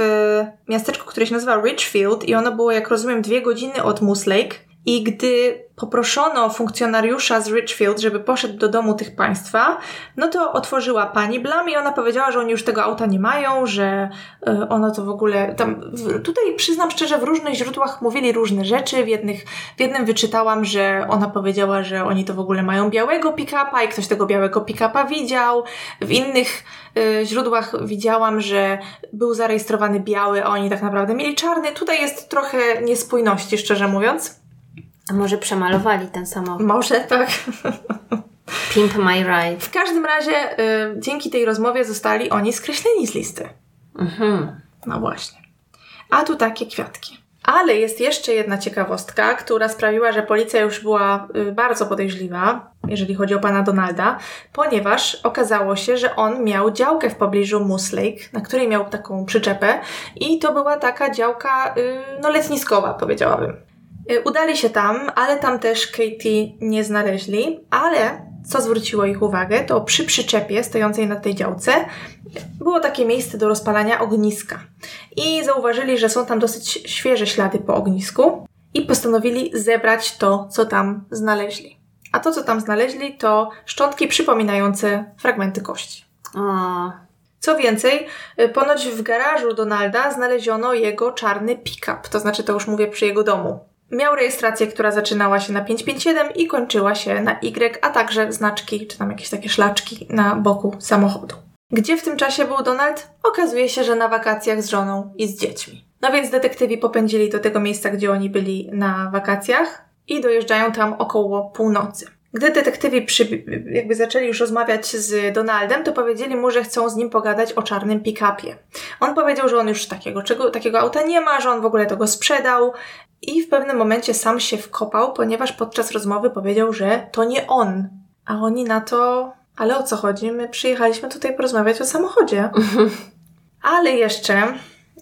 miasteczku, które się nazywa Richfield i ono było, jak rozumiem, dwie godziny od Moose Lake. I gdy poproszono funkcjonariusza z Richfield, żeby poszedł do domu tych państwa, no to otworzyła pani Blam i ona powiedziała, że oni już tego auta nie mają, że y, ono to w ogóle tam. Tutaj przyznam szczerze, w różnych źródłach mówili różne rzeczy. W, jednych, w jednym wyczytałam, że ona powiedziała, że oni to w ogóle mają białego pick-upa i ktoś tego białego pick-upa widział. W innych y, źródłach widziałam, że był zarejestrowany biały, a oni tak naprawdę mieli czarny. Tutaj jest trochę niespójności, szczerze mówiąc. A może przemalowali ten samochód? Może, tak. Pimp My Ride. W każdym razie y, dzięki tej rozmowie zostali oni skreśleni z listy. Mhm. No właśnie. A tu takie kwiatki. Ale jest jeszcze jedna ciekawostka, która sprawiła, że policja już była y, bardzo podejrzliwa, jeżeli chodzi o pana Donalda, ponieważ okazało się, że on miał działkę w pobliżu Moose Lake, na której miał taką przyczepę i to była taka działka, y, no letniskowa, powiedziałabym. Y, udali się tam, ale tam też Katie nie znaleźli, ale co zwróciło ich uwagę, to przy przyczepie stojącej na tej działce było takie miejsce do rozpalania ogniska. I zauważyli, że są tam dosyć świeże ślady po ognisku i postanowili zebrać to, co tam znaleźli. A to, co tam znaleźli, to szczątki przypominające fragmenty kości. O. Co więcej, y, ponoć w garażu Donalda znaleziono jego czarny pick-up, to znaczy to już mówię przy jego domu. Miał rejestrację, która zaczynała się na 557 i kończyła się na Y, a także znaczki, czy tam jakieś takie szlaczki na boku samochodu. Gdzie w tym czasie był Donald? Okazuje się, że na wakacjach z żoną i z dziećmi. No więc detektywi popędzili do tego miejsca, gdzie oni byli na wakacjach i dojeżdżają tam około północy. Gdy detektywi przy, jakby zaczęli już rozmawiać z Donaldem, to powiedzieli mu, że chcą z nim pogadać o czarnym pick-upie. On powiedział, że on już takiego, czego, takiego auta nie ma, że on w ogóle tego sprzedał i w pewnym momencie sam się wkopał, ponieważ podczas rozmowy powiedział, że to nie on. A oni na to, ale o co chodzi? My przyjechaliśmy tutaj porozmawiać o samochodzie. (laughs) ale jeszcze,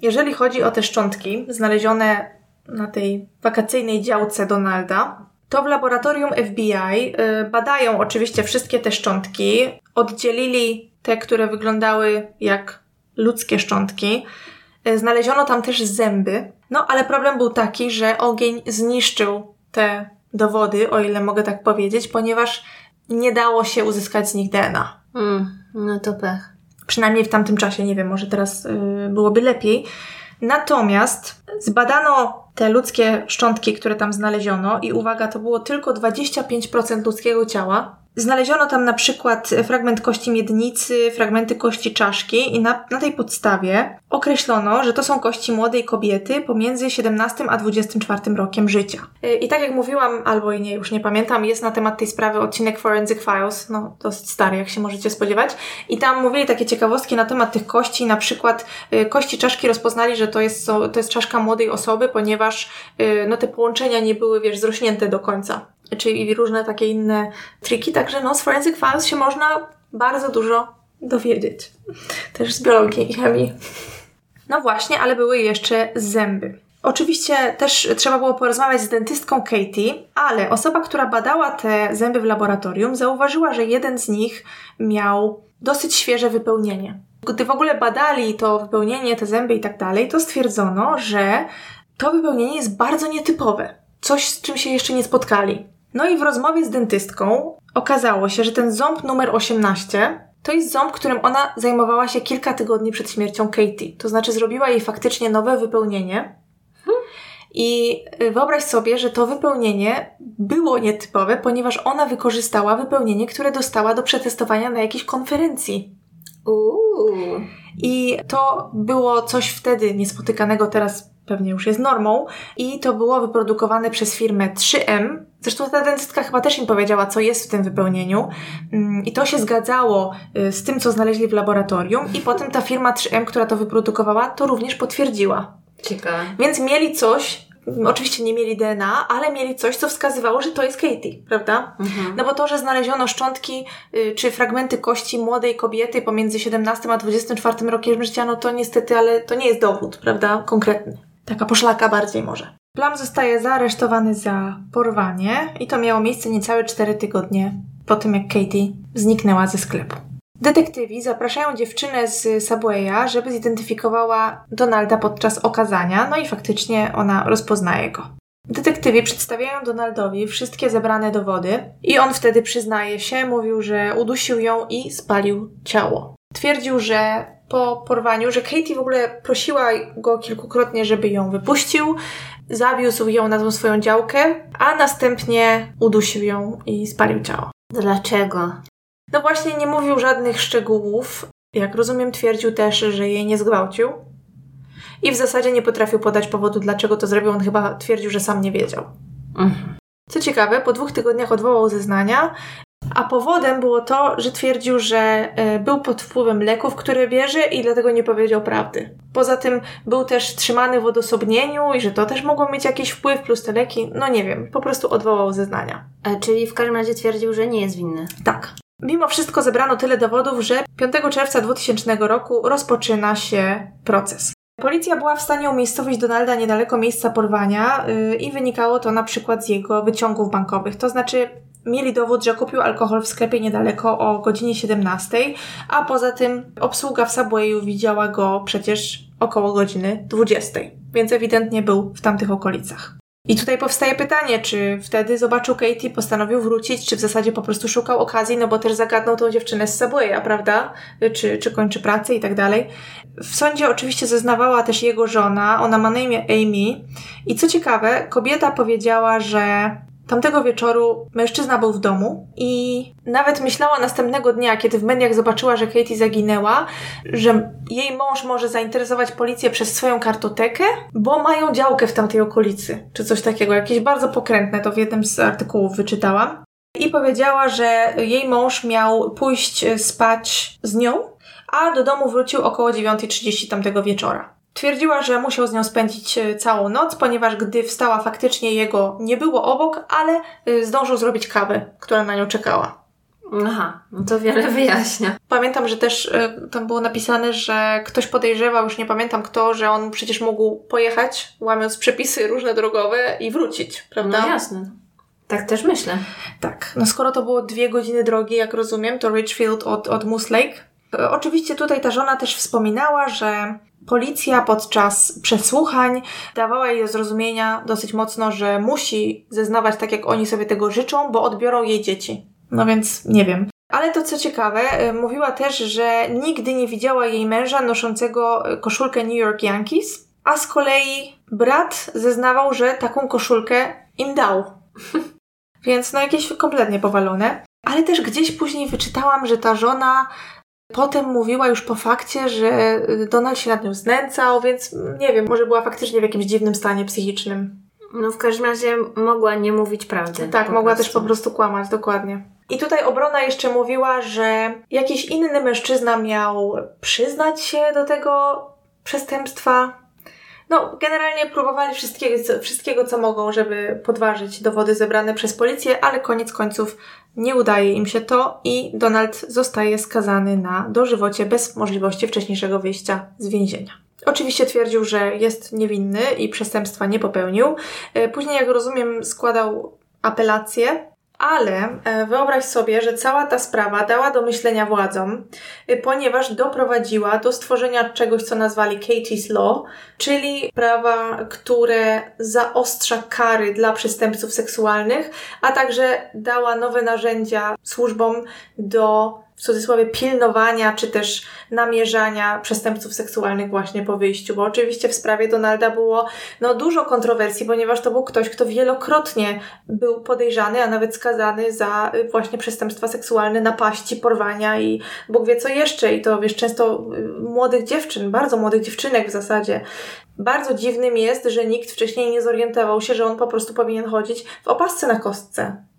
jeżeli chodzi o te szczątki znalezione na tej wakacyjnej działce Donalda, to w laboratorium FBI y, badają oczywiście wszystkie te szczątki. Oddzielili te, które wyglądały jak ludzkie szczątki. Y, znaleziono tam też zęby. No ale problem był taki, że ogień zniszczył te dowody, o ile mogę tak powiedzieć, ponieważ nie dało się uzyskać z nich DNA. Mm, no to pech. Przynajmniej w tamtym czasie, nie wiem, może teraz yy, byłoby lepiej. Natomiast zbadano te ludzkie szczątki, które tam znaleziono i uwaga, to było tylko 25% ludzkiego ciała, Znaleziono tam na przykład fragment kości miednicy, fragmenty kości czaszki i na, na tej podstawie określono, że to są kości młodej kobiety pomiędzy 17 a 24 rokiem życia. I tak jak mówiłam, albo i nie, już nie pamiętam, jest na temat tej sprawy odcinek Forensic Files, no dosyć stary, jak się możecie spodziewać. I tam mówili takie ciekawostki na temat tych kości, na przykład y, kości czaszki rozpoznali, że to jest, to jest czaszka młodej osoby, ponieważ y, no te połączenia nie były, wiesz, zrośnięte do końca czyli różne takie inne triki. Także no, z Forensic Files się można bardzo dużo dowiedzieć. Też z biologii i chemii. No właśnie, ale były jeszcze zęby. Oczywiście też trzeba było porozmawiać z dentystką Katie, ale osoba, która badała te zęby w laboratorium, zauważyła, że jeden z nich miał dosyć świeże wypełnienie. Gdy w ogóle badali to wypełnienie, te zęby i tak dalej, to stwierdzono, że to wypełnienie jest bardzo nietypowe. Coś, z czym się jeszcze nie spotkali. No i w rozmowie z dentystką okazało się, że ten ząb numer 18 to jest ząb, którym ona zajmowała się kilka tygodni przed śmiercią Katie. To znaczy zrobiła jej faktycznie nowe wypełnienie. I y, wyobraź sobie, że to wypełnienie było nietypowe, ponieważ ona wykorzystała wypełnienie, które dostała do przetestowania na jakiejś konferencji. Uuu. I to było coś wtedy niespotykanego, teraz pewnie już jest normą. I to było wyprodukowane przez firmę 3M. Zresztą ta dentystka chyba też im powiedziała, co jest w tym wypełnieniu. Mm, I to się zgadzało y, z tym, co znaleźli w laboratorium. I potem ta firma 3M, która to wyprodukowała, to również potwierdziła. Ciekawe. Więc mieli coś, Oczywiście nie mieli DNA, ale mieli coś, co wskazywało, że to jest Katie, prawda? Mhm. No bo to, że znaleziono szczątki y, czy fragmenty kości młodej kobiety pomiędzy 17 a 24 rokiem życia, no to niestety, ale to nie jest dowód, prawda? Konkretny. Taka poszlaka bardziej może. Plum zostaje zaaresztowany za porwanie i to miało miejsce niecałe 4 tygodnie po tym, jak Katie zniknęła ze sklepu. Detektywi zapraszają dziewczynę z Subwaya, żeby zidentyfikowała Donalda podczas okazania, no i faktycznie ona rozpoznaje go. Detektywi przedstawiają Donaldowi wszystkie zebrane dowody i on wtedy przyznaje się, mówił, że udusił ją i spalił ciało. Twierdził, że po porwaniu, że Katie w ogóle prosiła go kilkukrotnie, żeby ją wypuścił, zawiózł ją na tą swoją działkę, a następnie udusił ją i spalił ciało. Dlaczego? No właśnie nie mówił żadnych szczegółów. Jak rozumiem, twierdził też, że jej nie zgwałcił. I w zasadzie nie potrafił podać powodu, dlaczego to zrobił. On chyba twierdził, że sam nie wiedział. Mhm. Co ciekawe, po dwóch tygodniach odwołał zeznania, a powodem było to, że twierdził, że e, był pod wpływem leków, które bierze i dlatego nie powiedział prawdy. Poza tym był też trzymany w odosobnieniu i że to też mogło mieć jakiś wpływ, plus te leki, no nie wiem, po prostu odwołał zeznania. E, czyli w każdym razie twierdził, że nie jest winny. Tak. Mimo wszystko zebrano tyle dowodów, że 5 czerwca 2000 roku rozpoczyna się proces. Policja była w stanie umiejscowić Donalda niedaleko miejsca porwania yy, i wynikało to na przykład z jego wyciągów bankowych. To znaczy, mieli dowód, że kupił alkohol w sklepie niedaleko o godzinie 17, a poza tym obsługa w Subwayu widziała go przecież około godziny 20, więc ewidentnie był w tamtych okolicach. I tutaj powstaje pytanie, czy wtedy zobaczył Katie, postanowił wrócić, czy w zasadzie po prostu szukał okazji, no bo też zagadnął tą dziewczynę z Subwaya, prawda? Czy, czy kończy pracę i tak dalej. W sądzie oczywiście zeznawała też jego żona, ona ma na imię Amy. I co ciekawe, kobieta powiedziała, że Tamtego wieczoru mężczyzna był w domu i nawet myślała następnego dnia, kiedy w mediach zobaczyła, że Katie zaginęła, że jej mąż może zainteresować policję przez swoją kartotekę, bo mają działkę w tamtej okolicy, czy coś takiego. Jakieś bardzo pokrętne, to w jednym z artykułów wyczytałam. I powiedziała, że jej mąż miał pójść spać z nią, a do domu wrócił około 9.30 tamtego wieczora. Twierdziła, że musiał z nią spędzić e, całą noc, ponieważ gdy wstała, faktycznie jego nie było obok, ale e, zdążył zrobić kawę, która na nią czekała. Aha, no to wiele wyjaśnia. Pamiętam, że też y, tam było napisane, że ktoś podejrzewał, już nie pamiętam kto, że on przecież mógł pojechać, łamiąc przepisy różne drogowe i wrócić, prawda? No jasne. Tak też myślę. Tak. No skoro to było dwie godziny drogi, jak rozumiem, to Richfield od, od Moose Lake. Oczywiście tutaj ta żona też wspominała, że Policja podczas przesłuchań dawała jej do zrozumienia dosyć mocno, że musi zeznawać tak, jak oni sobie tego życzą, bo odbiorą jej dzieci. No więc nie wiem. Ale to co ciekawe, y, mówiła też, że nigdy nie widziała jej męża noszącego koszulkę New York Yankees a z kolei brat zeznawał, że taką koszulkę im dał. (laughs) Więc no jakieś kompletnie powalone. Ale też gdzieś później wyczytałam, że ta żona potem mówiła już po fakcie, że Donald się nad nią znęcał, więc nie wiem, może była faktycznie w jakimś dziwnym stanie psychicznym. No w każdym razie mogła nie mówić prawdy. Tak, mogła prostu. też po prostu kłamać, dokładnie. I tutaj obrona jeszcze mówiła, że jakiś inny mężczyzna miał przyznać się do tego przestępstwa. No, generalnie próbowali wszystkiego, wszystkiego, co mogą, żeby podważyć dowody zebrane przez policję, ale koniec końców nie udaje im się to i Donald zostaje skazany na dożywocie bez możliwości wcześniejszego wyjścia z więzienia. Oczywiście twierdził, że jest niewinny i przestępstwa nie popełnił. E, później, jak rozumiem, składał apelację ale e, wyobraź sobie, że cała ta sprawa dała do myślenia władzom, e, ponieważ doprowadziła do stworzenia czegoś, co nazwali Katie's Law, czyli prawa, które zaostrza kary dla przestępców seksualnych, a także dała nowe narzędzia służbom do w cudzysłowie pilnowania czy też namierzania przestępców seksualnych właśnie po wyjściu, bo oczywiście w sprawie Donalda było no, dużo kontrowersji, ponieważ to był ktoś, kto wielokrotnie był podejrzany, a nawet skazany za y, właśnie przestępstwa seksualne, napaści, porwania i Bóg wie co jeszcze i to wiesz, często y, młodych dziewczyn, bardzo młodych dziewczynek w zasadzie. Bardzo dziwnym jest, że nikt wcześniej nie zorientował się, że on po prostu powinien chodzić w opasce na kostce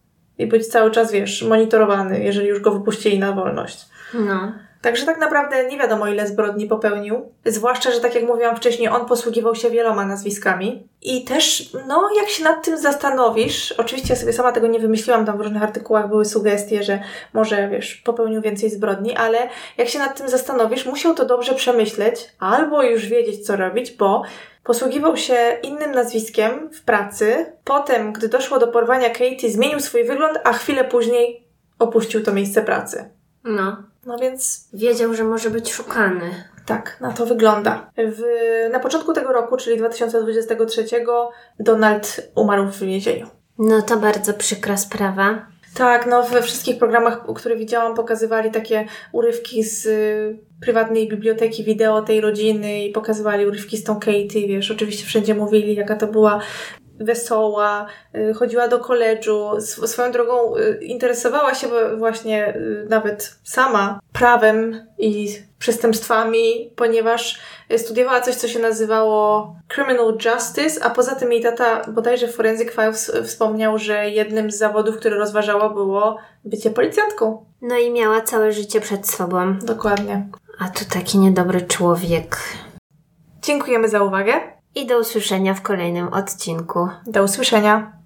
i być cały czas, wiesz, monitorowany, jeżeli już go wypuścili na wolność. No. Także tak naprawdę nie wiadomo, ile zbrodni popełnił. Zwłaszcza, że tak jak mówiłam wcześniej, on posługiwał się wieloma nazwiskami. I też, no, jak się nad tym zastanowisz, oczywiście ja sobie sama tego nie wymyśliłam, tam w różnych artykułach były sugestie, że może, wiesz, popełnił więcej zbrodni, ale jak się nad tym zastanowisz, musiał to dobrze przemyśleć, albo już wiedzieć, co robić, bo Posługiwał się innym nazwiskiem w pracy. Potem, gdy doszło do porwania Katie, zmienił swój wygląd, a chwilę później opuścił to miejsce pracy. No. No więc. Wiedział, że może być szukany. Tak, na to wygląda. W, na początku tego roku, czyli 2023, Donald umarł w więzieniu. No to bardzo przykra sprawa. Tak, no we wszystkich programach, które widziałam, pokazywali takie urywki z y, prywatnej biblioteki wideo tej rodziny i pokazywali urywki z tą Katie, wiesz, oczywiście wszędzie mówili, jaka to była wesoła, y, chodziła do koledżu, swoją drogą y, interesowała się właśnie y, nawet sama prawem i przestępstwami, ponieważ studiowała coś, co się nazywało Criminal Justice, a poza tym jej tata bodajże Forensic Files wspomniał, że jednym z zawodów, które rozważała było bycie policjantką. No i miała całe życie przed sobą. Dokładnie. A tu taki niedobry człowiek. Dziękujemy za uwagę. I do usłyszenia w kolejnym odcinku. Do usłyszenia.